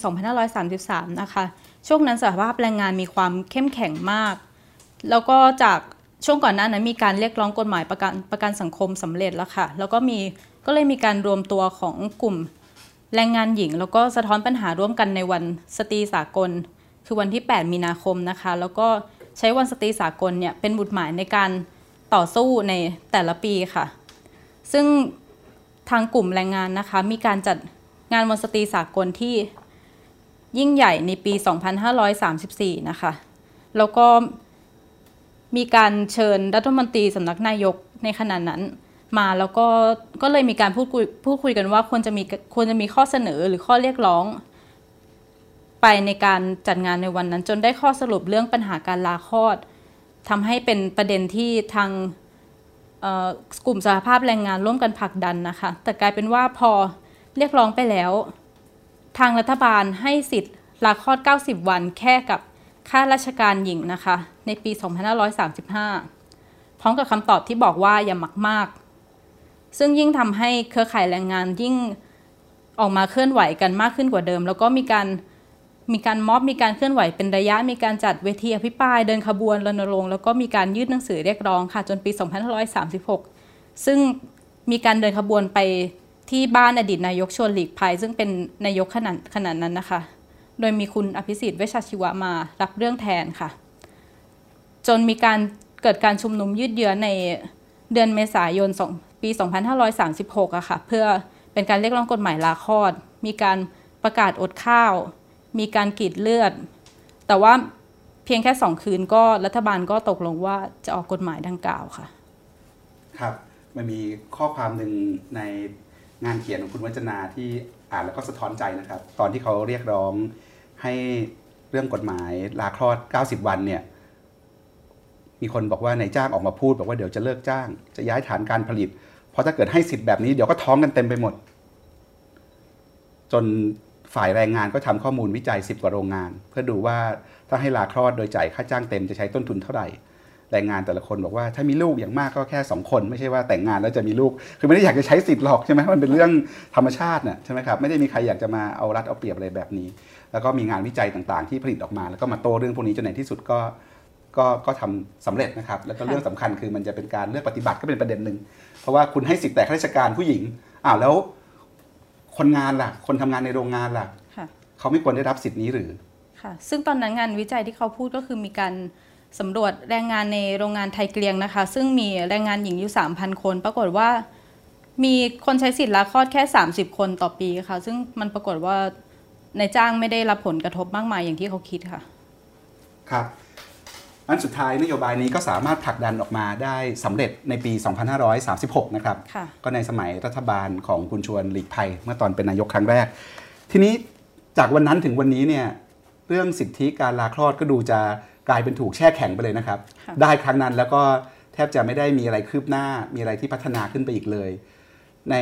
2533 นะคะ ช่วงนั้นสภาพแรงงานมีความเข้มแข็งมาก แล้วก็จากช่วงก่อนหน้านั้นมีการเรียกร้องกฎหมายประกันประกันสังคมสำเร็จแล้วค่ะ แล้วก็มีก็เลยมีการรวมตัวของกลุ่มแรงงานหญิง แล้วก็สะท้อนปัญหาร่วมกันในวันสตรีสากล คือวันที่ 8 มีนาคมนะคะ แล้วก็ใช้วันสตรีสากลเนี่ยเป็นบุตรหมายในการต่อสู้ในแต่ละปีค่ะ ซึ่งทางกลุ่มแรงงานนะคะมีการจัด งานวันสตรีสากลที่ยิ่งใหญ่ในปี 2534 นะคะ แล้วก็มีการเชิญรัฐมนตรีสำนักนายกในขณะนั้นมาแล้วก็ก็เลยมีการพูดคุยพูดคุยกันว่าควรจะมีควรจะมีข้อเสนอหรือข้อเรียกร้อง ไปในการจัดงานในวันนั้น จนได้ข้อสรุปเรื่องปัญหาการลาคลอดทำให้เป็นประเด็นที่ทางกลุ่มสหภาพแรงงานร่วมกันผลักดันนะคะ แต่กลายเป็นว่าพอ เรียกร้องไปแล้ว ทางรัฐบาลให้สิทธิ์ลาคลอด 90 วันแค่กับข้าราชการหญิงนะคะ ในปี 2535 พร้อมกับคำตอบที่บอกว่าอย่าหมักมาก ซึ่งยิ่งทำให้เครือข่ายแรงงานยิ่งออกมาเคลื่อนไหวกันมากขึ้นกว่าเดิม แล้วก็มีการมีการม็อบมีการเคลื่อนไหวเป็นระยะ มีการจัดเวทีอภิปรายเดินขบวนรณรงค์แล้วก็มีการยื่นหนังสือเรียกร้องค่ะจนปี 2536 ซึ่งมีการเดินขบวนไป ที่บ้านอดีตนายกชวนหลีกภัย ซึ่งเป็นนายกขนาดขนาดนั้นนะคะ โดยมีคุณอภิสิทธิ์เวชชาชีวะมารับเรื่องแทนค่ะ จนมีการเกิดการชุมนุมยืดเยื้อในเดือนเมษายน2ปี 2536อะค่ะ เพื่อเป็นการเรียกร้องกฎหมายลาคลอด มีการประกาศอดข้าว มีการกรีดเลือด แต่ว่าเพียงแค่สองคืนก็รัฐบาลก็ตกลงว่าจะออกกฎหมายดังกล่าวค่ะ ครับ มันมีข้อความหนึ่งใน งานเขียนของคุณวัจนาที่อ่านแล้วก็สะท้อนใจนะครับ ตอนที่เขาเรียกร้องให้เรื่องกฎหมายลาคลอด 90 วันเนี่ยมีคนบอกว่านายจ้างออกมาพูด บอกว่าเดี๋ยวจะเลิกจ้าง จะย้ายฐานการผลิต เพราะถ้าเกิดให้สิทธิ์แบบนี้เดี๋ยวก็ท้องกันเต็มไปหมด จนฝ่ายแรงงานก็ทำข้อมูลวิจัย 10 กว่าโรงงาน เพื่อดูว่าถ้าให้ลาคลอดโดยจ่ายค่าจ้างเต็มจะใช้ต้นทุนเท่าไหร่ แรงงานแต่ละคนบอกว่าถ้ามีลูกอย่างมากก็แค่ 2 คน ไม่ใช่ว่าแต่งงานแล้วจะมีลูก คือไม่ได้อยากจะใช้สิทธิ์หรอกใช่ไหมมันเป็นเรื่องธรรมชาติน่ะใช่ไหมครับไม่ได้มีใครอยากจะมาเอารัดเอาเปรียบอะไรแบบนี้ แล้วก็มีงานวิจัยต่างๆ ที่ผลิตออกมา แล้วก็มาโต้เรื่องพวกนี้จนในที่สุดก็ก็ก็ทำสำเร็จนะครับ แล้วก็เรื่องสำคัญคือมันจะเป็นการเลือกปฏิบัติก็เป็นประเด็นหนึ่งเพราะว่าคุณให้สิทธิ์แต่ข้าราชการผู้หญิงอ้าวแล้ว คนงานล่ะ คนทำงานในโรงงานล่ะค่ะเขาไม่ควรได้รับสิทธิ์นี้หรือค่ะ ซึ่งตอนนั้นงานวิจัยที่เขาพูดก็คือมีการ สำรวจแรงงานในโรงงานไทยเกลียงนะคะ ซึ่งมีแรงงานหญิงอยู่ 3,000 คน ปรากฏว่ามีคนใช้สิทธิ์ลาคลอดแค่ 30 คนต่อปีค่ะ ซึ่งมันปรากฏว่าในายจ้างไม่ได้รับผลกระทบมากมายอย่างที่เขาคิดค่ะ ครับอันสุดท้ายนโยบายนี้ก็สามารถผลักดันออกมาได้สำเร็จในปี 2536 นะครับค่ะก็ในสมัยรัฐบาลของคุณชวนหลีกภัยเมื่อตอนเป็นนายกครั้งแรก ทีนี้จากวันนั้นถึงวันนี้เนี่ยเรื่องสิทธิการลาคลอดก็ดูจะ กลายเป็นถูกแช่แข็งไปเลยนะครับค่ะได้ครั้งนั้นแล้วก็แทบจะไม่ได้มีอะไรคืบหน้า มีอะไรที่พัฒนาขึ้นไปอีกเลย ใน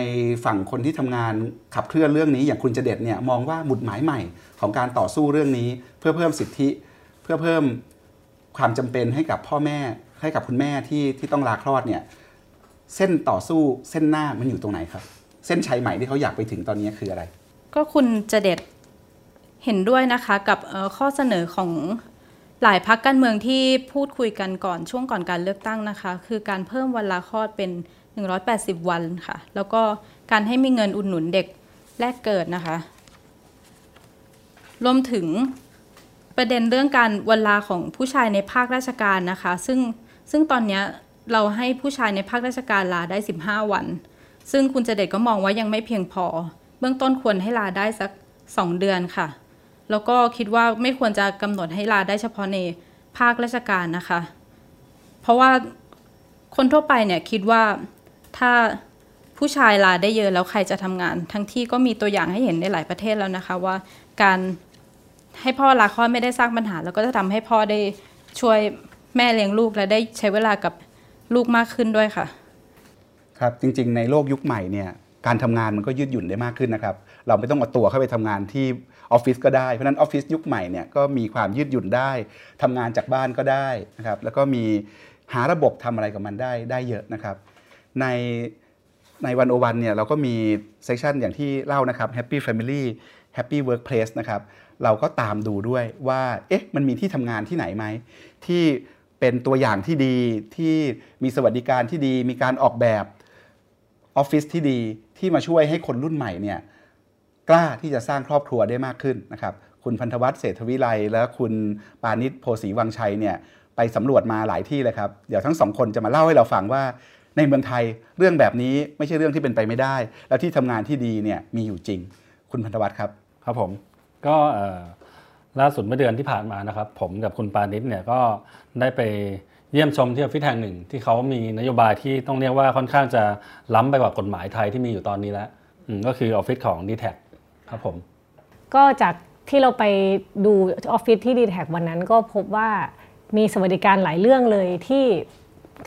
ฝั่งคนที่ทำงานขับเคลื่อนเรื่องนี้อย่างคุณเจเด็ดเนี่ยมองว่าหมุดหมายใหม่ของการต่อสู้เรื่องนี้ เพื่อเพิ่มสิทธิ เพื่อเพิ่มความจำเป็นให้กับพ่อแม่ให้กับคุณแม่ที่ที่ต้องลาคลอดเนี่ยเส้นต่อสู้เส้นหน้ามันอยู่ตรงไหนครับ เส้นชัยใหม่ที่เขาอยากไปถึงตอนนี้คืออะไร ก็คุณจะเด็ดเห็นด้วยนะคะกับเอ่อข้อเสนอของ หลายพักการเมืองที่พูดคุยกันก่อนช่วงก่อนการเลือกตั้งนะคะ คือการเพิ่มวันลาคลอดเป็น 180 วันค่ะ แล้วก็การให้มีเงินอุดหนุนเด็กแรกเกิดนะคะ รวมถึงประเด็นเรื่องการวันลาของผู้ชายในภาคราชการนะคะ ซึ่งซึ่งตอนนี้เราให้ผู้ชายในภาคราชการลาได้ 15 วัน ซึ่งคุณเจเดตก็มองว่ายังไม่เพียงพอ เบื้องต้นควรให้ลาได้สัก 2 เดือนค่ะ แล้วก็คิดว่าไม่ควรจะกำหนดให้ลาได้เฉพาะในภาคราชการนะคะ เพราะว่าคนทั่วไปเนี่ยคิดว่าถ้าผู้ชายลาได้เยอะแล้วใครจะทำงาน ทั้งที่ก็มีตัวอย่างให้เห็นในหลายประเทศแล้วนะคะ ว่าการให้พ่อลาคลอดไม่ได้สร้างปัญหา แล้วก็จะทำให้พ่อได้ช่วยแม่เลี้ยงลูกและได้ใช้เวลากับลูกมากขึ้นด้วยค่ะ ครับจริงๆ ในโลกยุคใหม่เนี่ยการทำงานมันก็ยืดหยุ่นได้มากขึ้นนะครับ เราไม่ต้องเอาตัวเข้าไปทำงานที่ ออฟฟิศก็ได้ เพราะนั้นออฟฟิศยุคใหม่เนี่ยก็มีความยืดหยุ่นได้ทำงานจากบ้านก็ได้นะครับแล้วก็มีหาระบบทำอะไรกับมันได้ได้เยอะนะครับ ในในวันโอวันเนี่ยเราก็มีเซสชันอย่างที่เล่านะครับ Happy Family Happy Workplace นะครับเราก็ตามดูด้วยว่าเอ๊ะมันมีที่ทำงานที่ไหนไหม ที่เป็นตัวอย่างที่ดีที่มีสวัสดิการที่ดี มีการออกแบบออฟฟิศที่ดีที่มาช่วยให้คนรุ่นใหม่เนี่ย กล้าที่จะสร้างครอบครัวได้มากขึ้นนะครับคุณพันธวัฒน์เศรษฐวิไลและคุณปานิชโพสีวังชัยเนี่ยไปสำรวจมาหลายที่เลยครับเดี๋ยวทั้งสองคนจะมาเล่าให้เราฟังว่าในเมืองไทยเรื่องแบบนี้ไม่ใช่เรื่องที่เป็นไปไม่ได้ แล้วที่ทำงานที่ดีเนี่ยมีอยู่จริง คุณพันธวัฒน์ครับ ครับผมก็ล่าสุดเมื่อเดือนที่ผ่านมานะครับ ผมกับคุณปานิชเนี่ยก็ได้ไปเยี่ยมชมที่ออฟฟิศแห่งหนึ่ง ที่เขามีนโยบายที่ต้องเรียกว่าค่อนข้างจะล้ำไปกว่ากฎหมายไทยที่มีอยู่ตอนนี้แล้วก็คือออฟฟิศของ d t แท ครับผม ก็จากที่เราไปดูออฟฟิศที่ดีแท็วันนั้นก็พบว่ามีสวัสดิการหลายเรื่องเลยที่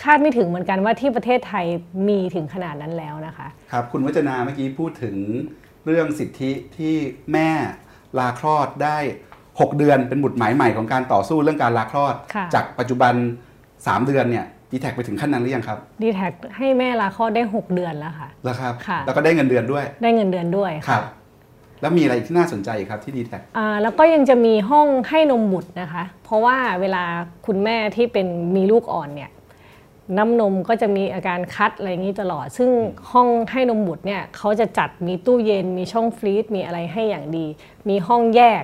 คาดไม่ถึงเหมือนกันว่าที่ประเทศไทยมีถึงขนาดนั้นแล้วนะคะ ครับ คุณวัจนาเมื่อกี้พูดถึงเรื่องสิทธิที่แม่ลาคลอดได้ 6 เดือนเป็นหมุดหมายใหม่ของการต่อสู้เรื่องการลาคลอดค่ะจากปัจจุบัน 3 เดือนเนี่ยดีแท็ไปถึงขั้นนั้นหรือยังครับดีแท็ให้แม่ลาคลอดได้ 6 เดือนแล้วค่ะแล้วครับค่ะแล้วก็ได้เงินเดือนด้วย ได้เงินเดือนด้วยครับ แล้วมีอะไรที่น่าสนใจครับที่ดีแท็อ่าแล้วก็ยังจะมีห้องให้นมบุตรนะคะ เพราะว่าเวลาคุณแม่ที่เป็นมีลูกอ่อนเนี่ยน้ำนมก็จะมีอาการคัดอะไรอย่างนี้ตลอด ซึ่งห้องให้นมบุตรเนี่ยเขาจะจัดมีตู้เย็น มีช่องฟรีซมีอะไรให้อย่างดี มีห้องแยก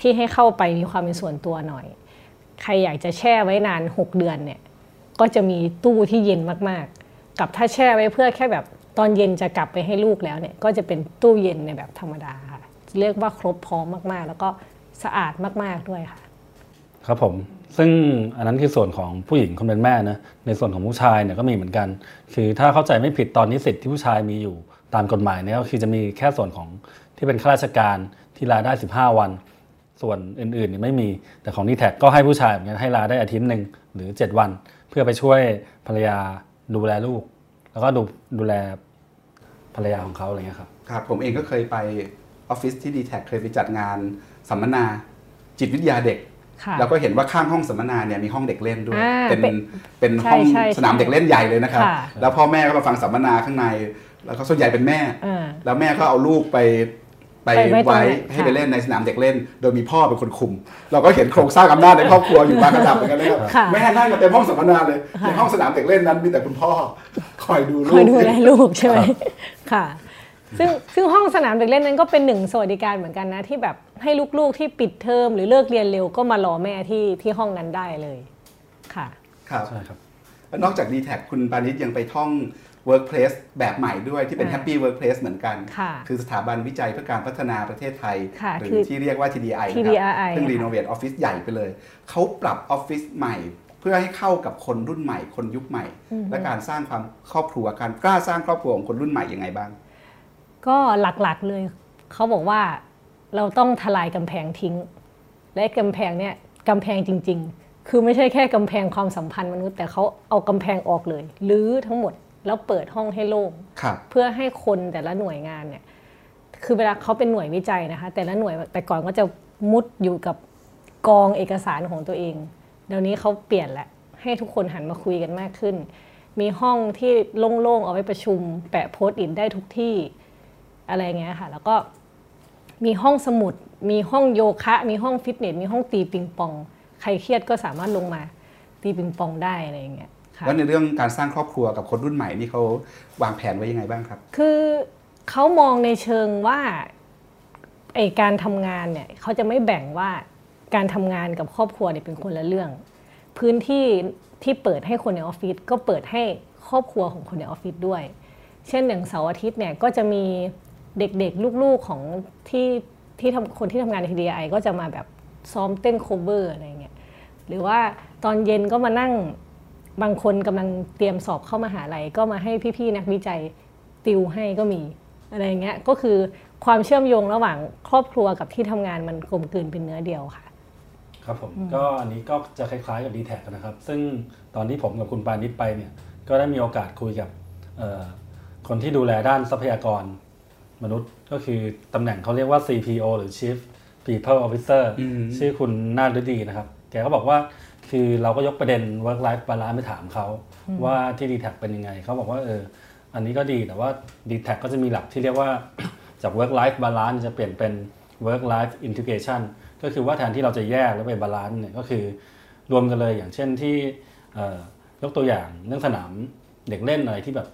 ที่ให้เข้าไปมีความเป็นส่วนตัวหน่อย ใครอยากจะแช่ไว้นาน 6 เดือนเนี่ยก็จะมีตู้ที่เย็นมากๆ กับถ้าแช่ไว้เพื่อแค่แบบ ตอนเย็นจะกลับไปให้ลูกแล้วเนี่ยก็จะเป็นตู้เย็นในแบบธรรมดาค่ะ เรียกว่าครบพร้อมมาก ๆ แล้วก็สะอาดมากๆด้วยค่ะ ครับผมซึ่งอันนั้นคือส่วนของผู้หญิงคนเป็นแม่นะในส่วนของผู้ชายเนี่ยก็มีเหมือนกัน คือถ้าเข้าใจไม่ผิดตอนนี้สิทธิ์ที่ผู้ชายมีอยู่ตามกฎหมายเนี่ยก็คือจะมีแค่ส่วนของที่เป็นข้าราชการที่ลาได้ 15 วัน ส่วนอื่นๆเนี่ยไม่มีแต่ของนีแท็ก็ให้ผู้ชายเหมือนกันให้ลาได้อาทิตย์หนึ่งหรือ 7 วัน เพื่อไปช่วยภรรยาดูแลลูก แล้วก็ดูดูแลภรรยาของเขาอะไรเงี้ยครับครับ ผมเองก็เคยไปออฟฟิศที่ดีแท็เคยไปจัดงานสัมมนาจิตวิทยาเด็กค่ะแล้วก็เห็นว่าข้างห้องสัมมนาเนี่ยมีห้องเด็กเล่นด้วยอ่าเป็นเป็นเป็นใช่ห้องใช่สนามใช่เด็กเล่นใหญ่เลยนะครับค่ะแล้วพ่อแม่ก็มาฟังสัมมนาข้างใน แล้วก็ส่วนใหญ่เป็นแม่อ่าแล้วแม่ก็เอาลูกไป ไปไปไว้ตรงไว้นั้นให้ไปค่ะเล่นในสนามเด็กเล่น โดยมีพ่อเป็นคนคุม เราก็เห็นโครงสร้างอำนาจในครอบครัวอยู่บางระดับเหมือนกันนะครับค่ะแม่นั่งกันเต็มห้องสัมมนาเลยในห้องสนามเด็กเล่นนั้นมีแต่คุณพ่อคอยดูลูคกอยดูแลลูกใช่ไหมครับค่ะซึ่งซึ่งห้องสนามเด็กเล่นนั้นก็เป็นหนึ่งสวัสดิการเหมือนกันนะ ที่แบบให้ลูกๆที่ปิดเทอมหรือเลิกเรียนเร็วก็มารอแม่ที่ที่ห้องนั้นได้เลยค่ะ ครับใช่ครับแล้วนอกจาก d t แทคุณปานิชยังไปท่อง Workplace แบบใหม่ด้วยที่เป็นอ่า Happy Workplace เหมือนกันค่ะคือสถาบันวิจัยเพื่อการพัฒนาประเทศไทยค่ะหรืคืออที่เรียกว่า TDI นะครับ TDI เพิ่งค่ะรีโนเวทออฟฟิศใหญ่ไปเลย เขาปรับออฟฟิศใหม่เพื่อให้เข้ากับคนรุ่นใหม่คนยุคใหม่ และการสร้างความครอบครัวการกล้าสร้างครอบครัวของคนรุ่นใหม่ยังไงบ้าง ก็หลักๆเลยเขาบอกว่าเราต้องทลายกำแพงทิ้ง และกำแพงเนี่ยกำแพงจริง ๆ คือไม่ใช่แค่กำแพงความสัมพันธ์มนุษย์ แต่เขาเอากำแพงออกเลยรื้อทั้งหมด แล้วเปิดห้องให้โล่งครับเพื่อให้คนแต่ละหน่วยงานเนี่ยคือเวลาเขาเป็นหน่วยวิจัยนะคะ แต่ละหน่วยแต่ก่อนก็จะมุดอยู่กับกองเอกสารของตัวเอง เดี๋ยวนี้เขาเปลี่ยนแหละให้ทุกคนหันมาคุยกันมากขึ้น มีห้องที่โล่งๆเอาไว้ประชุม แปะโพสต์อินได้ทุกที่อะไรเงี้ยค่ะ แล้วก็มีห้องสมุด มีห้องโยคะ มีห้องฟิตเนส มีห้องตีปิงปอง ใครเครียดก็สามารถลงมาตีปิงปองได้อะไรอย่างเงี้ยค่ะ แล้วในเรื่องการสร้างครอบครัวกับคนรุ่นใหม่นี่เขาวางแผนไว้ยังไงบ้างครับ คือเขามองในเชิงว่าไอการทำงานเนี่ยเขาจะไม่แบ่งว่าการทำงานกับครอบครัวเนี่ยเป็นคนละเรื่อง พื้นที่ที่เปิดให้คนในออฟฟิศก็เปิดให้ครอบครัวของคนในออฟฟิศด้วย เช่นอย่างเสาร์อาทิตย์เนี่ยก็จะมีเด็กๆลูกๆของที่ที่ทำคนที่ทำงานใน TDI ก็จะมาแบบซ้อมเต้นโคเวอร์อะไรเงี้ยหรือว่าตอนเย็นก็มานั่ง บางคนกำลังเตรียมสอบเข้ามาหาลัยก็มาให้พี่ๆนักวิจัยติวให้ก็มีอะไรอย่างเงี้ยก็คือความเชื่อมโยงระหว่างครอบครัวกับที่ทำงานมันกลมกลืนเป็นเนื้อเดียวค่ะ ครับผมก็อันนี้ก็จะคล้ายๆกับ d t แทนะครับ ซึ่งตอนที่ผมกับคุณปานิชไปเนี่ยก็ได้มีโอกาสคุยกับเอ่อคนที่ดูแลด้านทรัพยากรมนุษย์ก็คือตำแหน่งเขาเรียกว่า CPO หรือ Chief People Officer อืมชื่อคุณนาฏฤดีนะครับ แกก็บอกว่า คือเราก็ยกประเด็น work life balance ไปถามเขาว่าที่ d t แทเป็นยังไง เขาบอกว่าเอออันนี้ก็ดีแต่ว่า d t แทก็จะมีหลักที่เรียกว่าจาก work life balance จะเปลี่ยนเป็น work life integration ก็คือว่าแทนที่เราจะแยกแล้วไป balance เนี่ยก็คือรวมกันเลยอย่างเช่นที่เอ่อยกตัวอย่างเรื่องสนามเด็กเล่นอะไรที่แบบ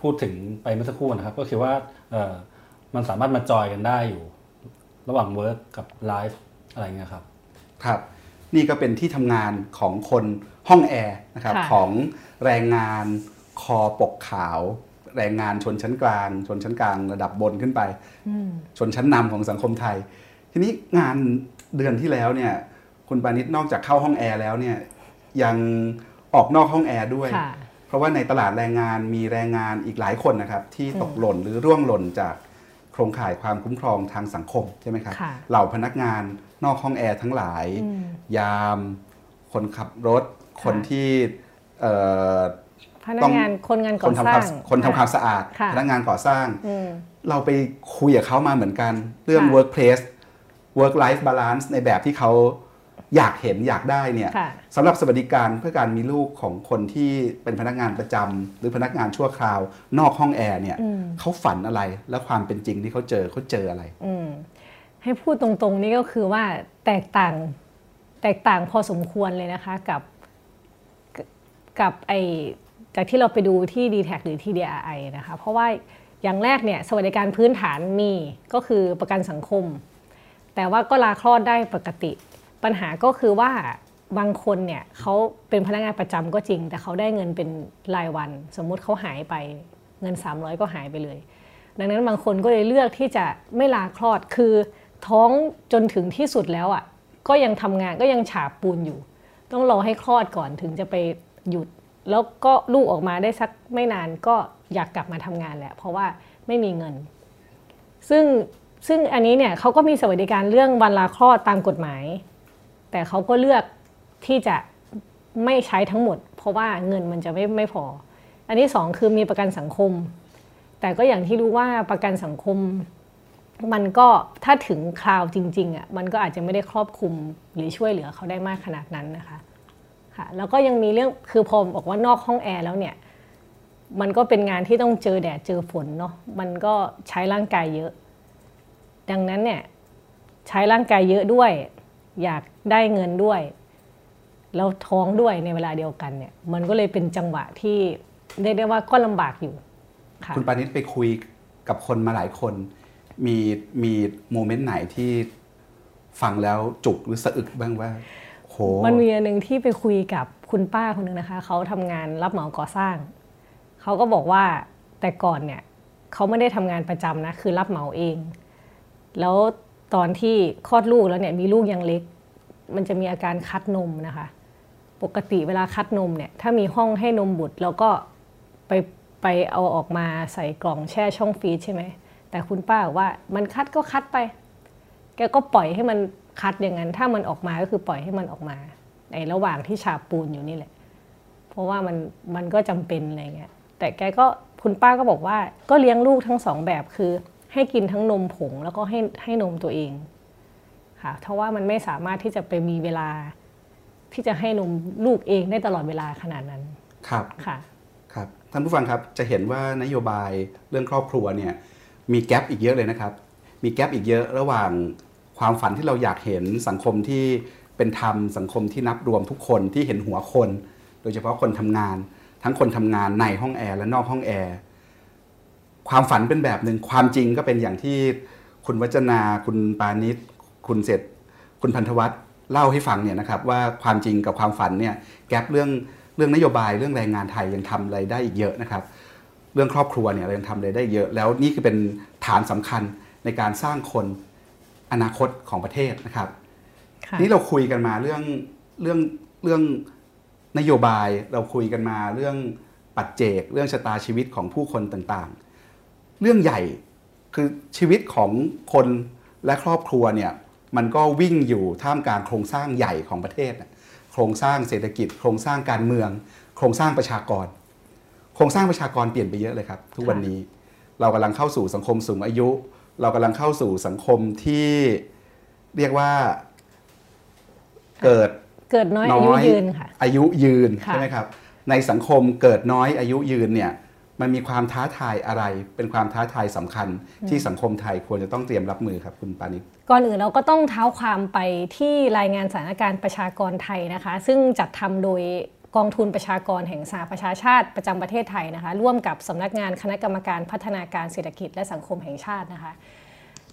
พูดถึงไปเมื่อสักครู่นะครับ ก็คือว่าเอ่อมันสามารถมาจอยกันได้อยู่ ระหว่าง work กับ life อะไรเงี้ยครับ ครับ นี่ก็เป็นที่ทำงานของคนห้องแอร์นะครับค่ะของแรงงานคอปกขาว แรงงานชนชั้นกลาง ชนชั้นกลางระดับบนขึ้นไป ชนชั้นนำของสังคมไทย ทีนี้งานเดือนที่แล้วเนี่ยคุณปานิชนอกจากเข้าห้องแอร์แล้วเนี่ยยังออกนอกห้องแอร์ด้วยค่ะเพราะว่าในตลาดแรงงานมีแรงงานอีกหลายคนนะครับ ที่ตกหล่นหรือร่วงหล่นจาก โครงข่ายความคุ้มครองทางสังคมใช่ไหมครับค่ะเหล่าพนักงานนอกห้องแอร์ทั้งหลายอืมยาม คนขับรถ คนที่เอ่อพนักต้องงานคนงานคก่อนทำสร้าความงคนทำความสะอาดค่ะพนักงานก่อสร้างอืมเราไปคุยกับเขามาเหมือนกัน เรื่องค่ะ workplace work life balance ในแบบที่เขา อยากเห็นอยากได้เนี่ยค่ะสำหรับสวัสดิการเพื่อการมีลูกของคนที่เป็นพนักงานประจำหรือพนักงานชั่วคราวนอกห้องแอร์เนี่ยเขาฝันอะไรและความเป็นจริงที่เขาเจอเขาเจออะไรอืมให้พูดตรงๆนี่ก็คือว่าแตกต่างแตกต่างพอสมควรเลยนะคะกับกับไอจากที่เราไปดูที่ d t แทหรือที่ DRI นะคะ เพราะว่าอย่างแรกเนี่ยสวัสดิการพื้นฐานมีก็คือประกันสังคม แต่ว่าก็ลาคลอดได้ปกติ ปัญหาก็คือว่าบางคนเนี่ยเขาเป็นพนักงานประจำก็จริง แต่เขาได้เงินเป็นรายวัน สมมุติเขาหายไปเงิน 300 ก็หายไปเลย ดังนั้นบางคนก็เลยเลือกที่จะไม่ลาคลอดคือท้องจนถึงที่สุดแล้วอะก็ยังทำงานก็ยังฉาบปูนอยู่ ต้องรอให้คลอดก่อนถึงจะไปหยุด แล้วก็ลูกออกมาได้สักไม่นานก็อยากกลับมาทำงานแหละ เพราะว่าไม่มีเงิน ซึ่งซึ่งอันนี้เนี่ยเขาก็มีสวัสดิการเรื่องวันลาคลอดตามกฎหมาย แต่เขาก็เลือกที่จะไม่ใช้ทั้งหมด เพราะว่าเงินมันจะไม่ไม่พอ อันที่สองคือมีประกันสังคม แต่ก็อย่างที่รู้ว่าประกันสังคม มันก็ถ้าถึงคราวจริงๆอะมันก็อาจจะไม่ได้ครอบคลุมหรือช่วยเหลือเขาได้มากขนาดนั้นนะคะค่ะแล้วก็ยังมีเรื่องคือพอบอกว่านอกห้องแอร์แล้วเนี่ยมันก็เป็นงานที่ต้องเจอแดดเจอฝนเนาะมันก็ใช้ร่างกายเยอะ ดังนั้นเนี่ยใช้ร่างกายเยอะด้วย อยากได้เงินด้วย แล้วท้องด้วยในเวลาเดียวกันเนี่ย มันก็เลยเป็นจังหวะที่เรียกได้ว่าก็ลำบากอยู่ค่ะคุณปานิชไปคุยกับคนมาหลายคน มีมีโมเมนต์ไหนที่ฟังแล้วจุกหรือสะอึกบ้างว่าโหมันมีอันหนึ่งที่ไปคุยกับคุณป้าคนหนึ่งนะคะเขาทำงานรับเหมาก่อสร้างเขาก็บอกว่าแต่ก่อนเนี่ยเขาไม่ได้ทำงานประจำนะคือรับเหมาเอง แล้ว ตอนที่คลอดลูกแล้วเนี่ยมีลูกยังเล็ก มันจะมีอาการคัดนมนะคะ ปกติเวลาคัดนมเนี่ยถ้ามีห้องให้นมบุตรแล้วก็ไปไปเอาออกมาใส่กล่องแช่ช่องฟรีซใช่ไหมแต่คุณป้าบอกว่ามันคัดก็คัดไป แกก็ปล่อยให้มันคัดอย่างนั้น ถ้ามันออกมาก็คือปล่อยให้มันออกมา ในระหว่างที่ฉาบปูนอยู่นี่แหละ เพราะว่ามันมันก็จำเป็นอะไรเงี้ยแต่แกก็คุณป้าก็บอกว่าก็เลี้ยงลูกทั้งสองแบบคือ ให้กินทั้งนมผงแล้วก็ให้ให้นมตัวเองค่ะเพราะว่ามันไม่สามารถที่จะไปมีเวลาที่จะให้นมลูกเองได้ตลอดเวลาขนาดนั้นครับค่ะครับท่านผู้ฟังครับจะเห็นว่านโยบายเรื่องครอบครัวเนี่ยมีแกลบอีกเยอะเลยนะครับ มีแกลบอีกเยอะระหว่างความฝันที่เราอยากเห็นสังคมที่เป็นธรรมสังคมที่นับรวมทุกคนที่เห็นหัวคน โดยเฉพาะคนทำงาน ทั้งคนทำงานในห้องแอร์และนอกห้องแอร์ ความฝันเป็นแบบหนึ่งความจริงก็เป็นอย่างที่คุณวัจนาคุณปานิชคุณเสร็จ คุณพันธวัฒน์เล่าให้ฟังเนี่ยนะครับว่าความจริงกับความฝันเนี่ยแกลบเรื่องเรื่องนโยบายเรื่องแรงงานไทยยังทำอะไรได้อีกเยอะนะครับ เรื่องครอบครัวเนี่ยเรายังทำอะไรได้เยอะ แล้วนี่คือเป็นฐานสำคัญในการสร้างคนอนาคตของประเทศนะครับค่ะนี่เราคุยกันมาเรื่องเรื่องเรื่องนโยบายเราคุยกันมาเรื่องปัจเจก เรื่องชะตาชีวิตของผู้คนต่างๆ เรื่องใหญ่คือชีวิตของคนและครอบครัวเนี่ยมันก็วิ่งอยู่ท่ามกลางโครงสร้างใหญ่ของประเทศน่ะโครงสร้างเศรษฐกิจ โครงสร้างการเมือง โครงสร้างประชากร โครงสร้างประชากรเปลี่ยนไปเยอะเลยครับ ทุกวันนี้เรากำลังเข้าสู่สังคมสูงอายุ เรากำลังเข้าสู่สังคมที่เรียกว่าเกิดเกิดน้อยอายุยืนค่ะอายุยืนค่ะใช่ไหมครับในสังคมเกิดน้อยอายุยืนเนี่ย มันมีความท้าทายอะไร เป็นความท้าทายสำคัญที่สังคมไทยควรจะต้องเตรียมรับมือครับคุณปานิชก่อนอื่นเราก็ต้องเท้าความไปที่รายงานสถานการณ์ประชากรไทยนะคะ ซึ่งจัดทำโดยกองทุนประชากรแห่งสหประชาชาติประจำประเทศไทยนะคะ ร่วมกับสำนักงานคณะกรรมการพัฒนาการเศรษฐกิจและสังคมแห่งชาตินะคะ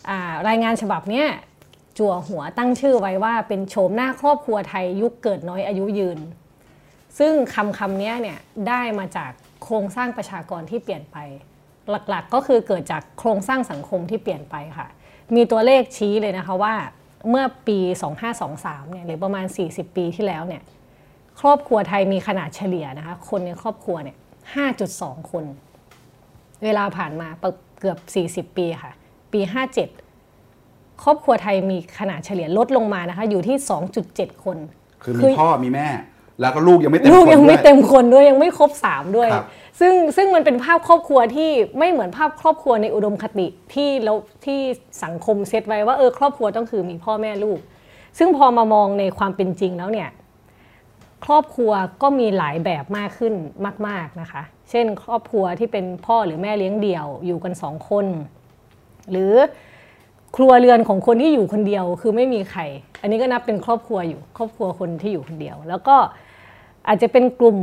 อ่ารายงานฉบับเนี้ยจั่วหัวตั้งชื่อไว้ว่าเป็นโฉมหน้าครอบครัวไทยยุคเกิดน้อยอายุยืน ซึ่งคำคำนี้เนี่ยได้มาจาก โครงสร้างประชากรที่เปลี่ยนไป หลักๆก็คือเกิดจากโครงสร้างสังคมที่เปลี่ยนไปค่ะ มีตัวเลขชี้เลยนะคะว่าเมื่อปี 2523 เนี่ยหรือประมาณ 40 ปีที่แล้วเนี่ยครอบครัวไทยมีขนาดเฉลี่ยนะคะคนในครอบครัวเนี่ย 5.2 คน เวลาผ่านมาเกือบ 40 ปีค่ะ ปี 57 ครอบครัวไทยมีขนาดเฉลี่ยลดลงมานะคะอยู่ที่ 2.7 คน คือมีพ่อมีแม่ แล้วก็ลูกยังไม่เต็มลูกคนยังไม่ด้วยเต็มคนด้วยยังไม่ครบสามด้วยครับซึ่งซึ่งมันเป็นภาพครอบครัวที่ไม่เหมือนภาพครอบครัวในอุดมคติที่เราที่สังคมเซตไว้ว่าเออครอบครัวต้องคือมีพ่อแม่ลูก ซึ่งพอมามองในความเป็นจริงแล้วเนี่ยครอบครัวก็มีหลายแบบมากขึ้นมาก ๆนะคะ เช่น ครอบครัวที่เป็นพ่อหรือแม่เลี้ยงเดี่ยวอยู่กันสองคน หรือครัวเรือนของคนที่อยู่คนเดียวคือไม่มีใคร อันนี้ก็นับเป็นครอบครัวอยู่ ครอบครัวคนที่อยู่คนเดียว แล้วก็ อาจจะเป็นกลุ่ม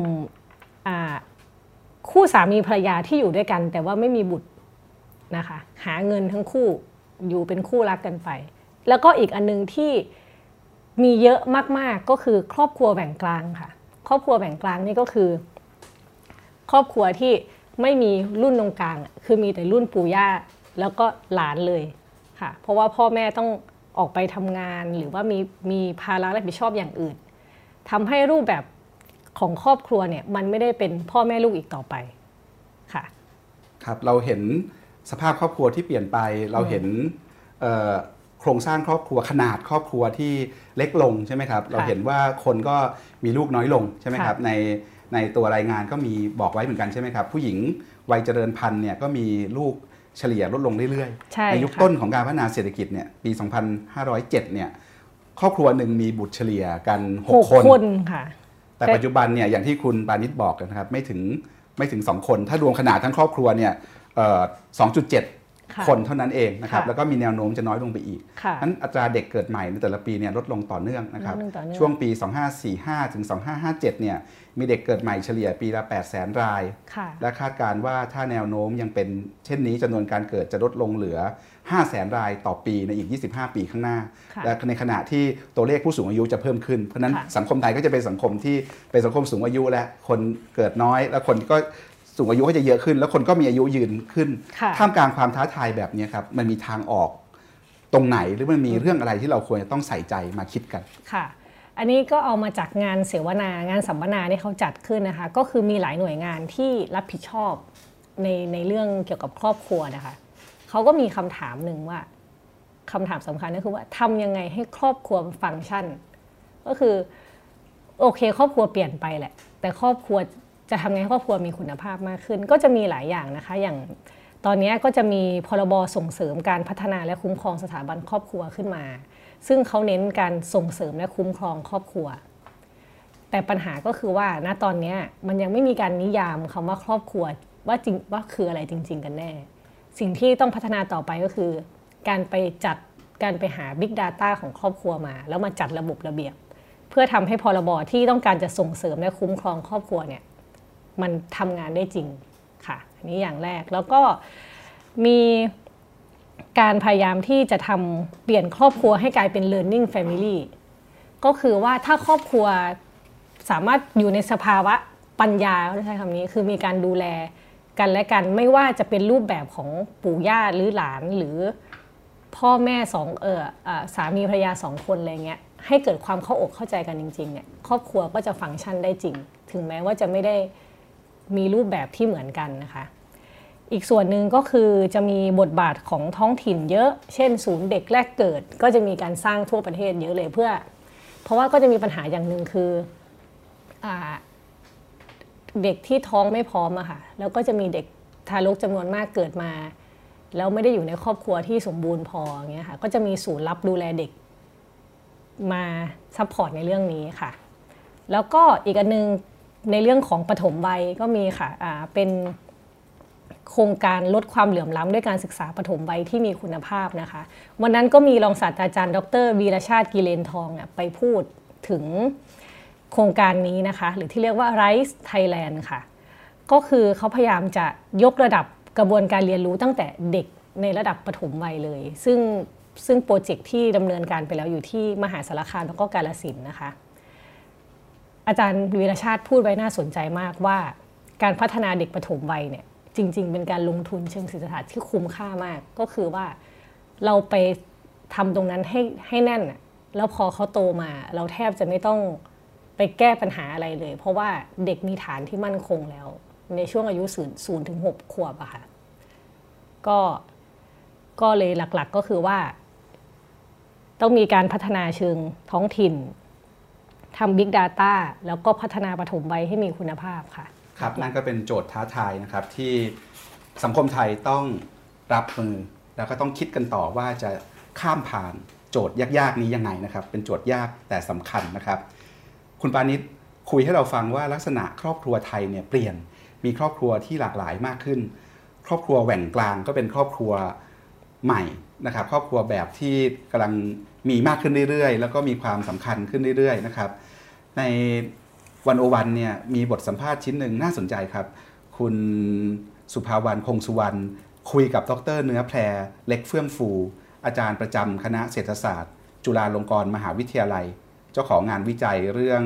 คู่สามีภรรยาที่อยู่ด้วยกัน แต่ว่าไม่มีบุตรนะคะ หาเงินทั้งคู่อยู่เป็นคู่รักกันไป แล้วก็อีกอันนึงที่มีเยอะมากๆก็คือครอบครัวแบ่งกลางค่ะ ครอบครัวแบ่งกลางนี่ก็คือ ครอบครัวที่ไม่มีรุ่นตรงกลาง คือมีแต่รุ่นปู่ย่าแล้วก็หลานเลยค่ะ เพราะว่าพ่อแม่ต้องออกไปทำงานหรือว่ามีมีภาระรับผิดชอบอย่างอื่นทำให้รูปแบบ ของครอบครัวเนี่ยมันไม่ได้เป็นพ่อแม่ลูกอีกต่อไปค่ะครับเราเห็นสภาพครอบครัวที่เปลี่ยนไป เราเห็นเอ่อโครงสร้างครอบครัวขนาดครอบครัวที่เล็กลงใช่ไหมครับ เราเห็นว่าคนก็มีลูกน้อยลงใช่ไหมครับค่ะในในตัวรายงานก็มีบอกไว้เหมือนกันใช่ไหมครับ ผู้หญิงวัยเจริญพันธุ์เนี่ยก็มีลูกเฉลี่ยลดลงเรื่อยใช่ๆในยุคค่ะต้นของการพัฒนาเศรษฐกิจเนี่ยปี 2507 เนี่ยครอบครัวหนึ่งมีบุตรเฉลี่ยกันหก6คนคนค่ะ แต่แต่ปัจจุบันเนี่ยอย่างที่คุณปานิชบอกนะครับไม่ถึงไม่ถึง 2 คน ถ้ารวมขนาดทั้งครอบครัวเนี่ยเอ่อ2.7ค่ะคนเท่านั้นเองนะครับค่ะแล้วก็มีแนวโน้มจะน้อยลงไปอีกค่ะนั้นอัตราเด็กเกิดใหม่ในแต่ละปีเนี่ยลดลงต่อเนื่องนะครับลดลงต่อเนื่องช่วงปี 2545 ถึง 2557 เนี่ยมีเด็กเกิดใหม่เฉลี่ยปีละ 8 0 0 0 0 0รายค่ะและคาดการณ์ว่าถ้าแนวโน้มยังเป็นเช่นนี้จำนวนการเกิดจะลดลงเหลือ 5 0 0แสนรายต่อปีในอีก 25 ปีข้างหน้าค่ะและในขณะที่ตัวเลขผู้สูงอายุจะเพิ่มขึ้น เพราะฉะนั้นค่ะสังคมไทยก็จะเป็นสังคมที่เป็นสังคมสูงอายุและคนเกิดน้อย และคนก็สูงอายุก็จะเยอะขึ้น แล้วคนก็มีอายุยืนขึ้นค่ะท่ามกลางความท้าทายแบบนี้ครับ มันมีทางออกตรงไหนหรือมันมีเรื่องอะไรที่เราควรจะต้องใส่ใจมาคิดกัน ค่ะ อันนี้ก็เอามาจากงานเสวนางานสัมมนาที่เขาจัดขึ้นนะคะ ก็คือมีหลายหน่วยงานที่รับผิดชอบในในเรื่องเกี่ยวกับครอบครัวนะคะ เขาก็มีคำถามหนึ่งว่าคำถามสำคัญก็คือว่าทำยังไงให้ครอบครัวฟังก์ชัน ก็คือโอเค ครอบครัวเปลี่ยนไปแหละ แต่ครอบครัวจะทำไงให้ครอบครัวมีคุณภาพมากขึ้น ก็จะมีหลายอย่างนะคะ อย่างตอนนี้ก็จะมีพรบส่งเสริมการพัฒนาและคุ้มครองสถาบันครอบครัวขึ้นมา ซึ่งเขาเน้นการส่งเสริมและคุ้มครองครอบครัว แต่ปัญหาก็คือว่าณตอนนี้มันยังไม่มีการนิยามคำว่าครอบครัวว่าจริงว่าคืออะไรจริง ๆ กันแน่ สิ่งที่ต้องพัฒนาต่อไปก็คือ การไปจัดการไปหา Big Data ของครอบครัวมา แล้วมาจัดระบบระเบียบ เพื่อทำให้พรบที่ต้องการจะส่งเสริมและคุ้มครองครอบครัวเนี่ยมันทำงานได้จริงค่ะอันนี้อย่างแรกแล้วก็มีการพยายามที่จะทำเปลี่ยนครอบครัวให้กลายเป็น learning family ก็คือว่าถ้าครอบครัวสามารถอยู่ในสภาวะปัญญาใช้คำนี้คือมีการดูแล กันและกันไม่ว่าจะเป็นรูปแบบของปู่ย่าหรือหลานหรือพ่อแม่สองเออสามีภรรยาสองคนอะไรเงี้ยให้เกิดความเข้าอกเข้าใจกันจริงๆเนี่ยครอบครัวก็จะฟังก์ชันได้จริง ถึงแม้ว่าจะไม่ได้มีรูปแบบที่เหมือนกันนะคะ อีกส่วนหนึ่งก็คือจะมีบทบาทของท้องถิ่นเยอะ เช่น ศูนย์เด็กแรกเกิด ก็จะมีการสร้างทั่วประเทศเยอะเลยเพื่อ เพราะว่าก็จะมีปัญหาอย่างหนึ่งคืออ เด็กที่ท้องไม่พร้อมอะค่ะแล้วก็จะมีเด็กทารกจำนวนมากเกิดมา แล้วไม่ได้อยู่ในครอบครัวที่สมบูรณ์พออย่างเงี้ยค่ะก็จะมีศูนย์รับดูแลเด็กมา support ในเรื่องนี้ค่ะ แล้วก็อีกอันนึงในเรื่องของปฐมวัยก็มีค่ะอ่าเป็นโครงการลดความเหลื่อมล้ำด้วยการศึกษาปฐมวัยที่มีคุณภาพนะคะ วันนั้นก็มีรองศาสตราจารย์ ดรวีรชาติกิเลนทองเนี่ยไปพูดถึง โครงการนี้นะคะ หรือที่เรียกว่า RIECE Thailand ค่ะ ก็คือเขาพยายามจะยกระดับกระบวนการเรียนรู้ตั้งแต่เด็กในระดับปฐมวัยเลย ซึ่งซึ่งโปรเจกต์ที่ดำเนินการไปแล้วอยู่ที่มหาสารคามแล้วก็กาลสินนะคะ อาจารย์วีรชาติพูดไว้น่าสนใจมากว่าการพัฒนาเด็กปฐมวัยเนี่ยจริง ๆ เป็นการลงทุนเชิงเศรษฐศาสตร์ที่คุ้มค่ามาก ก็คือว่าเราไปทำตรงนั้นให้ให้แน่น แล้วพอเขาโตมา เราแทบจะไม่ต้อง ไปแก้ปัญหาอะไรเลย เพราะว่าเด็กมีฐานที่มั่นคงแล้ว ในช่วงอายุศูนย์ศูนย์ถึงหกขวบอะค่ะก็ก็เลยหลักๆก็คือว่า ต้องมีการพัฒนาเชิงท้องถิ่นทำ Big Data แล้วก็พัฒนาปฐมวัยให้มีคุณภาพค่ะ ครับ นั่นก็เป็นโจทย์ท้าทายนะครับ ที่สังคมไทยต้องรับมือ แล้วก็ต้องคิดกันต่อว่าจะข้ามผ่านโจทย์ยากๆนี้ยังไงนะครับ เป็นโจทย์ยากแต่สำคัญนะครับ คุณปานิชคุยให้เราฟังว่าลักษณะครอบครัวไทยเนี่ยเปลี่ยนมีครอบครัวที่หลากหลายมากขึ้น ครอบครัวแหว่งกลางก็เป็นครอบครัวใหม่นะครับ ครอบครัวแบบที่กำลังมีมากขึ้นเรื่อยๆ แล้วก็มีความสำคัญขึ้นเรื่อยๆนะครับ ในวันโอวันเนี่ยมีบทสัมภาษณ์ชิ้นหนึ่งน่าสนใจครับ คุณสุภาวรรณคงสุวรรณคุยกับดรเนื้อแพรเล็กเฟื่องฟู อาจารย์ประจำคณะเศรษฐศาสตร์ จุฬาลงกรณ์มหาวิทยาลัย เจ้าของงานวิจัยเรื่อง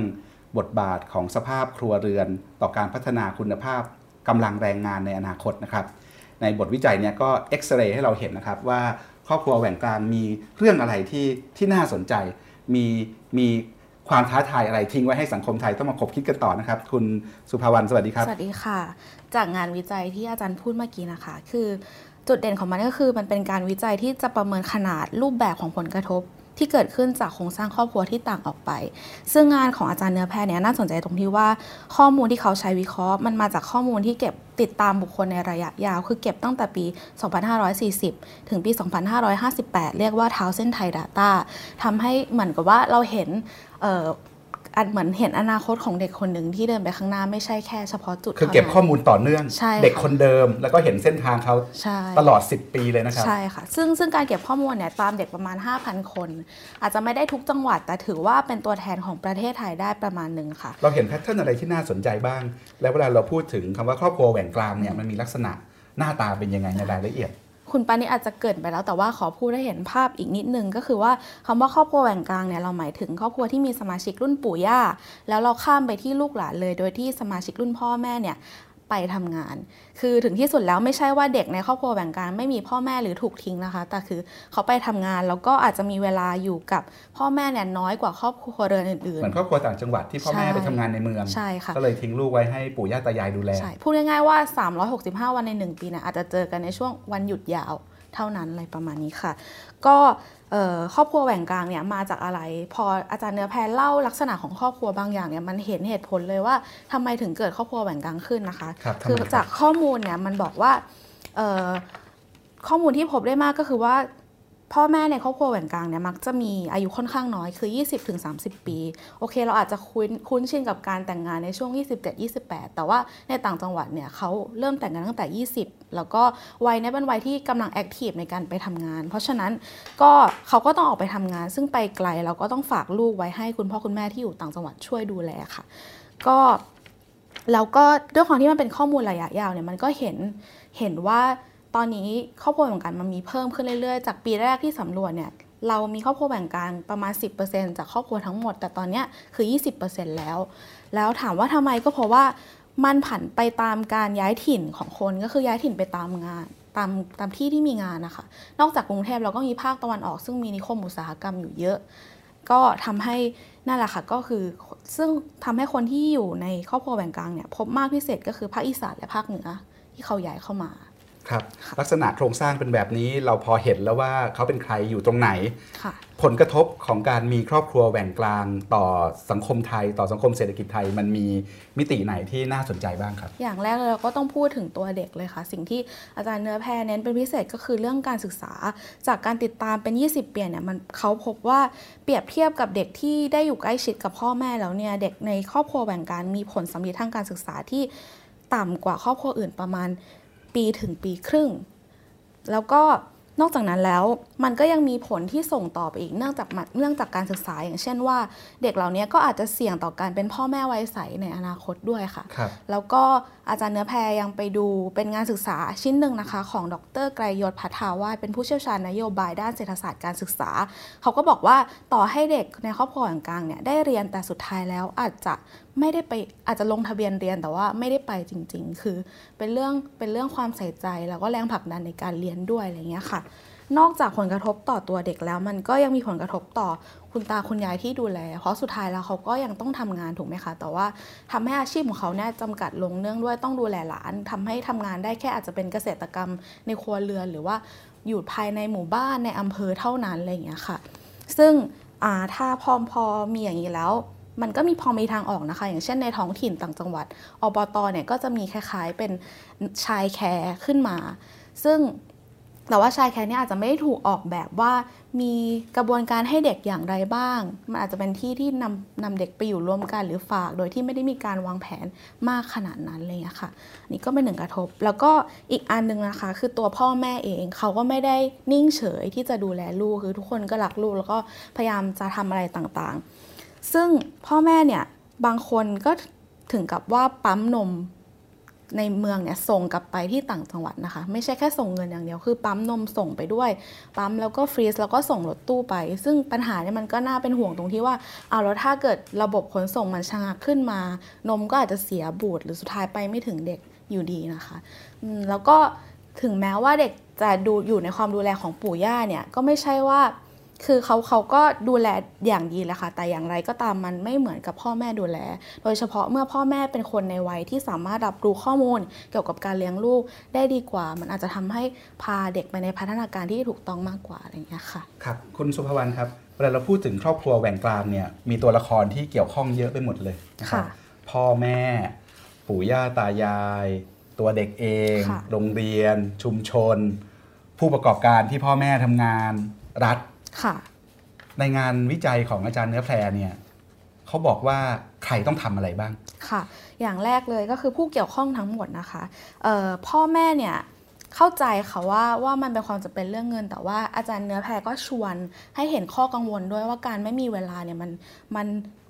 บทบาทของสภาพครัวเรือน ต่อการพัฒนาคุณภาพกำลังแรงงานในอนาคตนะครับ ในบทวิจัยเนี่ยก็เอ็กซเรย์ให้เราเห็นนะครับว่าครอบครัวแหว่งกลางมีเรื่องอะไรที่ที่น่าสนใจ มีมีความท้าทายอะไรทิ้งไว้ให้สังคมไทยต้องมาคบคิดกันต่อนะครับ คุณสุภาวรรณสวัสดีครับ สวัสดีค่ะ จากงานวิจัยที่อาจารย์พูดเมื่อกี้นะคะ คือจุดเด่นของมันก็คือมันเป็นการวิจัยที่จะประเมินขนาดรูปแบบของผลกระทบ ที่เกิดขึ้นจากโครงสร้างครอบครัวที่ต่างออกไป ซึ่งงานของอาจารย์เนื้อแพทย์เนี่ยน่าสนใจตรงที่ว่าข้อมูลที่เขาใช้วิเคราะห์ มันมาจากข้อมูลที่เก็บติดตามบุคคลในระยะยาว คือเก็บตั้งแต่ปี 2540 ถึงปี 2558 เรียกว่าเท้าเส้นไทยดาต้าทำให้เหมือนกับว่าเราเห็น อ่ออันเหมือนเห็นอนาคตของเด็กคนหนึ่งที่เดินไปข้างหน้าไม่ใช่แค่เฉพาะจุด คือเก็บท่านั้นข้อมูลต่อเนื่องใช่ค่ะเด็กคนเดิม แล้วก็เห็นเส้นทางเขาใช่ตลอด 10 ปีเลยนะครับ ใช่ค่ะ ซึ่งซึ่งการเก็บข้อมูลเนี่ยตามเด็กประมาณ 5,000 คน อาจจะไม่ได้ทุกจังหวัด แต่ถือว่าเป็นตัวแทนของประเทศไทยได้ประมาณหนึ่งค่ะ เราเห็นแพทเทิร์นอะไรที่น่าสนใจบ้าง แล้วเวลาเราพูดถึงคำว่าครอบครัวแหว่งกลางเนี่ยมันมีลักษณะหน้าตาเป็นยังไงในรายละเอียด คุณปานิอาจจะเกิดไปแล้วแต่ว่าขอพูดให้เห็นภาพอีกนิดนึงก็คือว่าคำว่าครอบครัวแหว่งกลางเนี่ยเราหมายถึงครอบครัวที่มีสมาชิกรุ่นปู่ย่าแล้วเราข้ามไปที่ลูกหลานเลย โดยที่สมาชิกรุ่นพ่อแม่เนี่ย ไปทำงาน คือถึงที่สุดแล้วไม่ใช่ว่าเด็กในครอบครัวแบ่งกลางไม่มีพ่อแม่หรือถูกทิ้งนะคะ แต่คือเขาไปทำงานแล้วก็อาจจะมีเวลาอยู่กับพ่อแม่เนี่ยน้อยกว่าครอบครัวเรือนอื่นเหมือนครอบครัวต่างจังหวัดที่พ่อแม่ใช่ไปทำงานในเมือง ใช่ค่ะ ก็เลยทิ้งลูกไว้ให้ปู่ย่าตายายดูแล ใช่ พูดง่ายๆว่า 365 วันใน 1 ปีเนี่ยอาจจะเจอกันในช่วงวันหยุดยาวเท่านั้นอะไรประมาณนี้ค่ะ ก็เอ่อครอบครัวแหว่งกลางเนี่ยมาจากอะไร พออาจารย์เนื้อแพรเล่าลักษณะของครอบครัวบางอย่างเนี่ยมันเห็นเหตุผลเลยว่าทำไมถึงเกิดครอบครัวแหว่งกลางขึ้นนะคะครับทำไมคือครับจากข้อมูลเนี่ยมันบอกว่าเอ่อข้อมูลที่พบได้มากก็คือว่า พ่อแม่ในครอบครัวแหว่งกลางเนี่ยมักจะมีอายุค่อนข้างน้อยคือ 20-30 ปี โอเค เราอาจจะคุ้นคุ้นชินกับการแต่งงานในช่วง 27-28 แต่ว่าในต่างจังหวัดเนี่ยเขาเริ่มแต่งงานตั้งแต่ 20 แล้วก็วัยเนี้เป็นวัยที่กำลังแอคทีฟในการไปทำงาน เพราะฉะนั้นก็เขาก็ต้องออกไปทำงาน ซึ่งไปไกลเราก็ต้องฝากลูกไว้ให้คุณพ่อคุณแม่ที่อยู่ต่างจังหวัดช่วยดูแลค่ะ ก็แล้วก็ด้วยความที่มันเป็นข้อมูลระยะยาวเนี่ยมันก็เห็นเห็นว่า ตอนนี้ครอบครัวแบ่งกันมันมีเพิ่มขึ้นเรื่อยๆ จากปีแรกที่สำรวจเนี่ยเรามีครอบครัวแบ่งกันประมาณ 10%จากครอบครัวทั้งหมด แต่ตอนนี้คือ 20%แล้ว แล้วถามว่าทำไมก็เพราะว่ามันผันไปตามการย้ายถิ่นของคนก็คือย้ายถิ่นไปตามงานตามตามที่ที่มีงานนะคะ นอกจากกรุงเทพเราก็มีภาคตะวันออก ซึ่งมีนิคมอุตสาหกรรมอยู่เยอะ ก็ทำให้นั่นแหละค่ะก็คือซึ่งทำให้คนที่อยู่ในครอบครัวแบ่งกลางเนี่ยพบมากพิเศษก็คือภาคอีสานและภาคเหนือที่เขาย้ายเข้ามา ครับลักษณะโครงสร้างเป็นแบบนี้เราพอเห็นแล้วว่าเขาเป็นใครอยู่ตรงไหนค่ะผลกระทบของการมีครอบครัวแหว่งกลางต่อสังคมไทย ต่อสังคมเศรษฐกิจไทยมันมีมิติไหนที่น่าสนใจบ้างครับ อย่างแรกเลยเราก็ต้องพูดถึงตัวเด็กเลยค่ะ สิ่งที่อาจารย์เนื้อแพรเน้นเป็นพิเศษก็คือเรื่องการศึกษา จากการติดตามเป็น 20 เปลี่ยนเนี่ยมันเขาพบว่าเปรียบเทียบกับเด็กที่ได้อยู่ใกล้ชิดกับพ่อแม่แล้วเนี่ยเด็กในครอบครัวแบ่งการมีผลสำลิดทางการศึกษาที่ต่ำกว่าครอบครัวอื่นประมาณ ปีถึงปีครึ่ง แล้วก็นอกจากนั้นแล้วมันก็ยังมีผลที่ส่งต่อไปอีกเนื่องจากมันเนื่องจากการศึกษาอย่างเช่นว่า เด็กเหล่านี้ก็อาจจะเสี่ยงต่อการเป็นพ่อแม่วัยใสในอนาคตด้วยค่ะครับแล้วก็อาจารย์เนื้อแพรยังไปดูเป็นงานศึกษาชิ้นหนึ่งนะคะ ของดรไกรยศพัฒาวาสเป็นผู้เชี่ยวชาญนโยบายด้านเศรษฐศาสตร์การศึกษา เขาก็บอกว่าต่อให้เด็กในครอบครัวกลางๆเนี่ยได้เรียนแต่สุดท้ายแล้วอาจจะไม่ได้ไปอาจจะลงทะเบียนเรียนแต่ว่าไม่ได้ไปจริง ๆ คือเป็นเรื่องเป็นเรื่องความใส่ใจแล้วก็แรงผลักดันในการเรียนด้วยอะไรเงี้ยค่ะ นอกจากผลกระทบต่อตัวเด็กแล้ว มันก็ยังมีผลกระทบต่อคุณตาคุณยายที่ดูแล เพราะสุดท้ายแล้วเขาก็ยังต้องทำงานถูกไหมคะ แต่ว่าทำให้อาชีพของเขาเนี่ยจำกัดลงเนื่องด้วยต้องดูแลหลานทำให้ทำงานได้แค่อาจจะเป็นเกษตรกรรมในครัวเรือน หรือว่าอยู่ภายในหมู่บ้านในอำเภอเท่านั้นอะไรอย่างเงี้ยค่ะ ซึ่งถ้าพอพอมีอย่างนี้แล้ว มันก็มีพอมีทางออกนะคะ อย่างเช่นในท้องถิ่นต่างจังหวัดอบตเนี่ยก็จะมีคล้ายๆเป็นชายแคร์ขึ้นมา ซึ่งแต่ว่าชายแคร์เนี่ยอาจจะไม่ได้ถูกออกแบบว่ามีกระบวนการให้เด็กอย่างไรบ้าง มันอาจจะเป็นที่ที่นำนำเด็กไปอยู่ร่วมกันหรือฝาก โดยที่ไม่ได้มีการวางแผนมากขนาดนั้นเลยอะค่ะ นี่ก็เป็นหนึ่งกระทบ แล้วก็อีกอันหนึงนะคะ คือตัวพ่อแม่เองเขาก็ไม่ได้นิ่งเฉยที่จะดูแลลูกคือทุกคนก็รักลูกแล้วก็พยายามจะทำอะไรต่างๆ ซึ่งพ่อแม่เนี่ยบางคนก็ถึงกับว่าปั๊มนมในเมืองเนี่ยส่งกลับไปที่ต่างจังหวัดนะคะ ไม่ใช่แค่ส่งเงินอย่างเดียวคือปั๊มนมส่งไปด้วย ปั๊มแล้วก็ฟรีซแล้วก็ส่งรถตู้ไป ซึ่งปัญหาเนี่ยมันก็น่าเป็นห่วงตรงที่ว่าเอาแล้วถ้าเกิดระบบขนส่งมันชะงักขึ้นมา นมก็อาจจะเสียบูดหรือสุดท้ายไปไม่ถึงเด็กอยู่ดีนะคะแล้วก็ถึงแม้ว่าเด็กจะดูอยู่ในความดูแลของปู่ย่าเนี่ยก็ไม่ใช่ว่า คือเขาเขาก็ดูแลอย่างดีแหละค่ะ แต่อย่างไรก็ตามมันไม่เหมือนกับพ่อแม่ดูแล โดยเฉพาะเมื่อพ่อแม่เป็นคนในวัยที่สามารถรับรู้ข้อมูล เกี่ยวกับการเลี้ยงลูกได้ดีกว่า มันอาจจะทำให้พาเด็กไปในพัฒนาการที่ถูกต้องมากกว่าอะไรอย่างเงี้ยค่ะ ครับ คุณสุภวรรณครับ เวลาเราพูดถึงครอบครัวแหว่งกลางเนี่ย มีตัวละครที่เกี่ยวข้องเยอะไปหมดเลยนะครับค่ะพ่อแม่ ปู่ย่าตายาย ตัวเด็กเองค่ะโรงเรียน ชุมชน ผู้ประกอบการที่พ่อแม่ทำงาน รัฐค่ะ ในงานวิจัยของอาจารย์เนื้อแพรเนี่ยเขาบอกว่าใครต้องทำอะไรบ้างค่ะ อย่างแรกเลยก็คือผู้เกี่ยวข้องทั้งหมดนะคะเอ่อพ่อแม่เนี่ยเข้าใจค่ะว่าว่ามันเป็นความจะเป็นเรื่องเงิน แต่ว่าอาจารย์เนื้อแพรก็ชวนให้เห็นข้อกังวลด้วยว่าการไม่มีเวลาเนี่ยมันมัน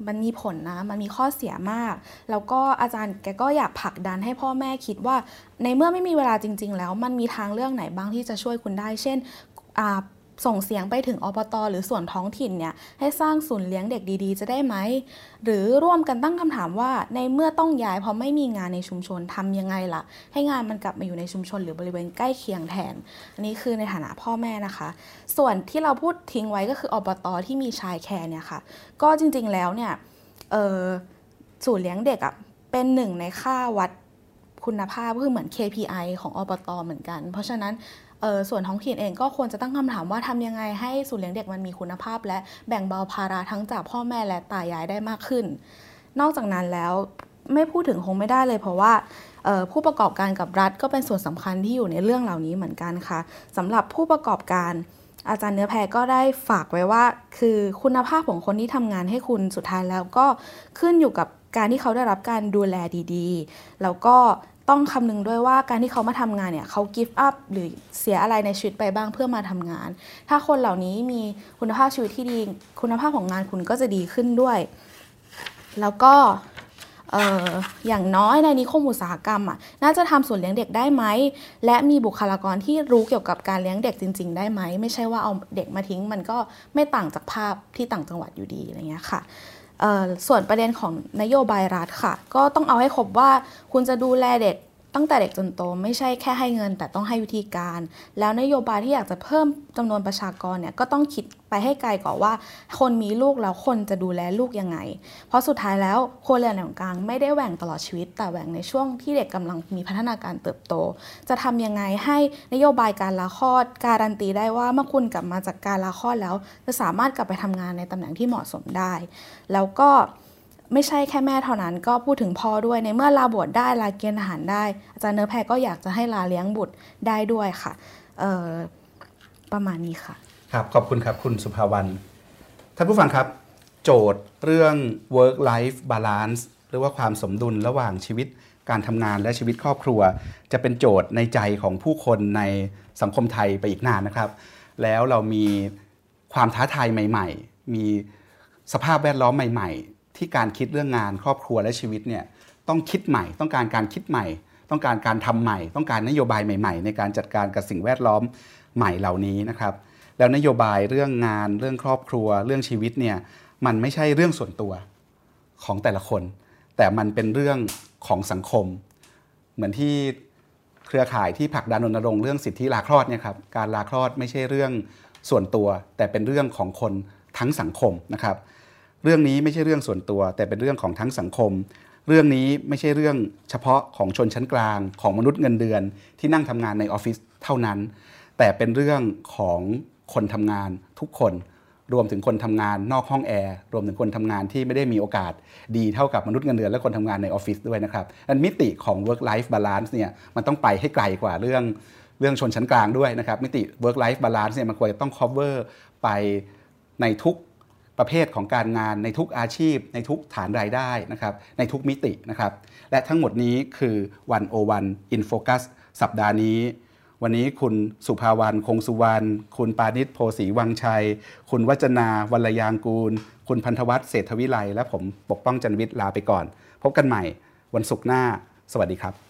มันมีผลนะ มันมีข้อเสียมาก แล้วก็อาจารย์แกก็อยากผลักดันให้พ่อแม่คิดว่า ในเมื่อไม่มีเวลาจริง ๆ แล้วมันมีทางเลือกไหนบ้างที่จะช่วยคุณได้ เช่นอ่า ส่งเสียงไปถึงอบตหรือส่วนท้องถิ่นเนี่ยให้สร้างศูนย์เลี้ยงเด็กดีๆ จะได้ไหม หรือร่วมกันตั้งคำถามว่าในเมื่อต้องย้ายเพราะไม่มีงานในชุมชนทำยังไงล่ะ ให้งานมันกลับมาอยู่ในชุมชนหรือบริเวณใกล้เคียงแทน อันนี้คือในฐานะพ่อแม่นะคะ ส่วนที่เราพูดทิ้งไว้ก็คืออบตที่มีชายแคร์เนี่ยค่ะ ก็จริงๆแล้วเนี่ยศูนย์เลี้ยงเด็กอะ่ะเป็นหนึ่งในค่าวัดคุณภาพก็คือเหมือน KPI ของอบตเหมือนกัน เพราะฉะนั้น ส่วนท้องถิ่นเองก็ควรจะตั้งคำถามว่าทำยังไงให้ศูนย์เลี้ยงเด็กมันมีคุณภาพ และแบ่งเบาภาระทั้งจากพ่อแม่และตายายได้มากขึ้น นอกจากนั้นแล้วไม่พูดถึงคงไม่ได้เลยเพราะว่าผู้ประกอบการกับรัฐก็เป็นส่วนสำคัญที่อยู่ในเรื่องเหล่านี้เหมือนกันค่ะสำหรับผู้ประกอบการอาจารย์เนื้อแพรก็ได้ฝากไว้ว่า คือคุณภาพของคนที่ทำงานให้คุณสุดท้ายแล้วก็ขึ้นอยู่กับการที่เขาได้รับการดูแลดีๆ แล้วก็ ต้องคำนึงด้วยว่าการที่เขามาทำงานเนี่ยเขา give up หรือเสียอะไรในชีวิตไปบ้างเพื่อมาทำงาน ถ้าคนเหล่านี้มีคุณภาพชีวิตที่ดี คุณภาพของงานคุณก็จะดีขึ้นด้วย แล้วก็เอ่อย่างน้อยในนิคมอุตสาหกรรมอะน่าจะทำศูนเลี้ยงเด็กได้ไหม และมีบุคลากรที่รู้เกี่ยวกับการเลี้ยงเด็กจริง ๆ ได้ไหม ไม่ใช่ว่าเอาเด็กมาทิ้งมันก็ไม่ต่างจากภาพที่ต่างจังหวัดอยู่ดีอะไรเงี้ยค่ะ ส่วนประเด็นของนโยบายรัฐค่ะ ก็ต้องเอาให้ครบว่าคุณจะดูแลเด็ก ตั้งแต่เด็กจนโตไม่ใช่แค่ให้เงิน แต่ต้องให้วิธีการ แล้วนโยบายที่อยากจะเพิ่มจำนวนประชากรเนี่ยก็ต้องคิดไปให้ไกลก่อนว่า คนมีลูกแล้วคนจะดูแลลูกยังไง เพราะสุดท้ายแล้วครัวเรือนของกลางไม่ได้แหว่งตลอดชีวิต แต่แหว่งในช่วงที่เด็กกำลังมีพัฒนาการเติบโต จะทำยังไงให้นโยบายการลาคลอด การันตีได้ว่าเมื่อคุณกลับมาจากการลาคลอดแล้ว จะสามารถกลับไปทำงานในตำแหน่งที่เหมาะสมได้ แล้วก็ ไม่ใช่แค่แม่เท่านั้นก็พูดถึงพ่อด้วยในเมื่อลาบวชได้ลาเกณฑ์ทหารได้ อาจารย์เนื้อแพรก็อยากจะให้ลาเลี้ยงบุตรได้ด้วยค่ะประมาณนี้ค่ะ ครับขอบคุณครับคุณสุภาวรรณท่านผู้ฟังครับ โจทย์เรื่อง work life balance หรือว่าความสมดุลระหว่างชีวิตการทำงานและชีวิตครอบครัว จะเป็นโจทย์ในใจของผู้คนในสังคมไทยไปอีกนานนะครับ แล้วเรามีความท้าทายใหม่ ๆ มีสภาพแวดล้อมใหม่ ๆ ที่การคิดเรื่องงานครอบครัวและชีวิตเนี่ยต้องคิดใหม่ ต้องการการคิดใหม่ ต้องการการทำใหม่ ต้องการนโยบายใหม่ ๆ ในการจัดการกับสิ่งแวดล้อมใหม่เหล่านี้นะครับ แล้วนโยบายเรื่องงาน เรื่องครอบครัว เรื่องชีวิตเนี่ยมันไม่ใช่เรื่องส่วนตัวของแต่ละคน แต่มันเป็นเรื่องของสังคม เหมือนที่เครือข่ายที่ผลักดันรณรงค์เรื่องสิทธิลาคลอดเนี่ยครับการลาคลอดไม่ใช่เรื่องส่วนตัว แต่เป็นเรื่องของคนทั้งสังคมนะครับ เรื่องนี้ไม่ใช่เรื่องส่วนตัว แต่เป็นเรื่องของทั้งสังคม เรื่องนี้ไม่ใช่เรื่องเฉพาะของชนชั้นกลาง ของมนุษย์เงินเดือน ที่นั่งทำงานในออฟฟิศเท่านั้น แต่เป็นเรื่องของคนทำงานทุกคน รวมถึงคนทำงานนอกห้องแอร์รวมถึงคนทำงานที่ไม่ได้มีโอกาส ดีเท่ากับมนุษย์เงินเดือนและคนทำงานในออฟฟิศด้วยนะครับอันมิติของ work life balance เนี่ยมันต้องไปให้ไกลกว่าเรื่องเรื่องชนชั้นกลางด้วยนะครับมิติ work life balance เนี่ยมันควรจะต้อง cover ไปในทุก ประเภทของการงานในทุกอาชีพ ในทุกฐานรายได้นะครับในทุกมิตินะครับและทั้งหมดนี้คือวันโอวัน in focus สัปดาห์นี้ วันนี้คุณสุภาวรรณคงสุวรรณคุณปานิชโพสีวังชัย คุณวัจนาวัลยางกูล คุณพันธวัฒน์เศรษฐวิไลและผมปกป้องจันวิทย์ลาไปก่อน พบกันใหม่วันศุกร์หน้า สวัสดีครับ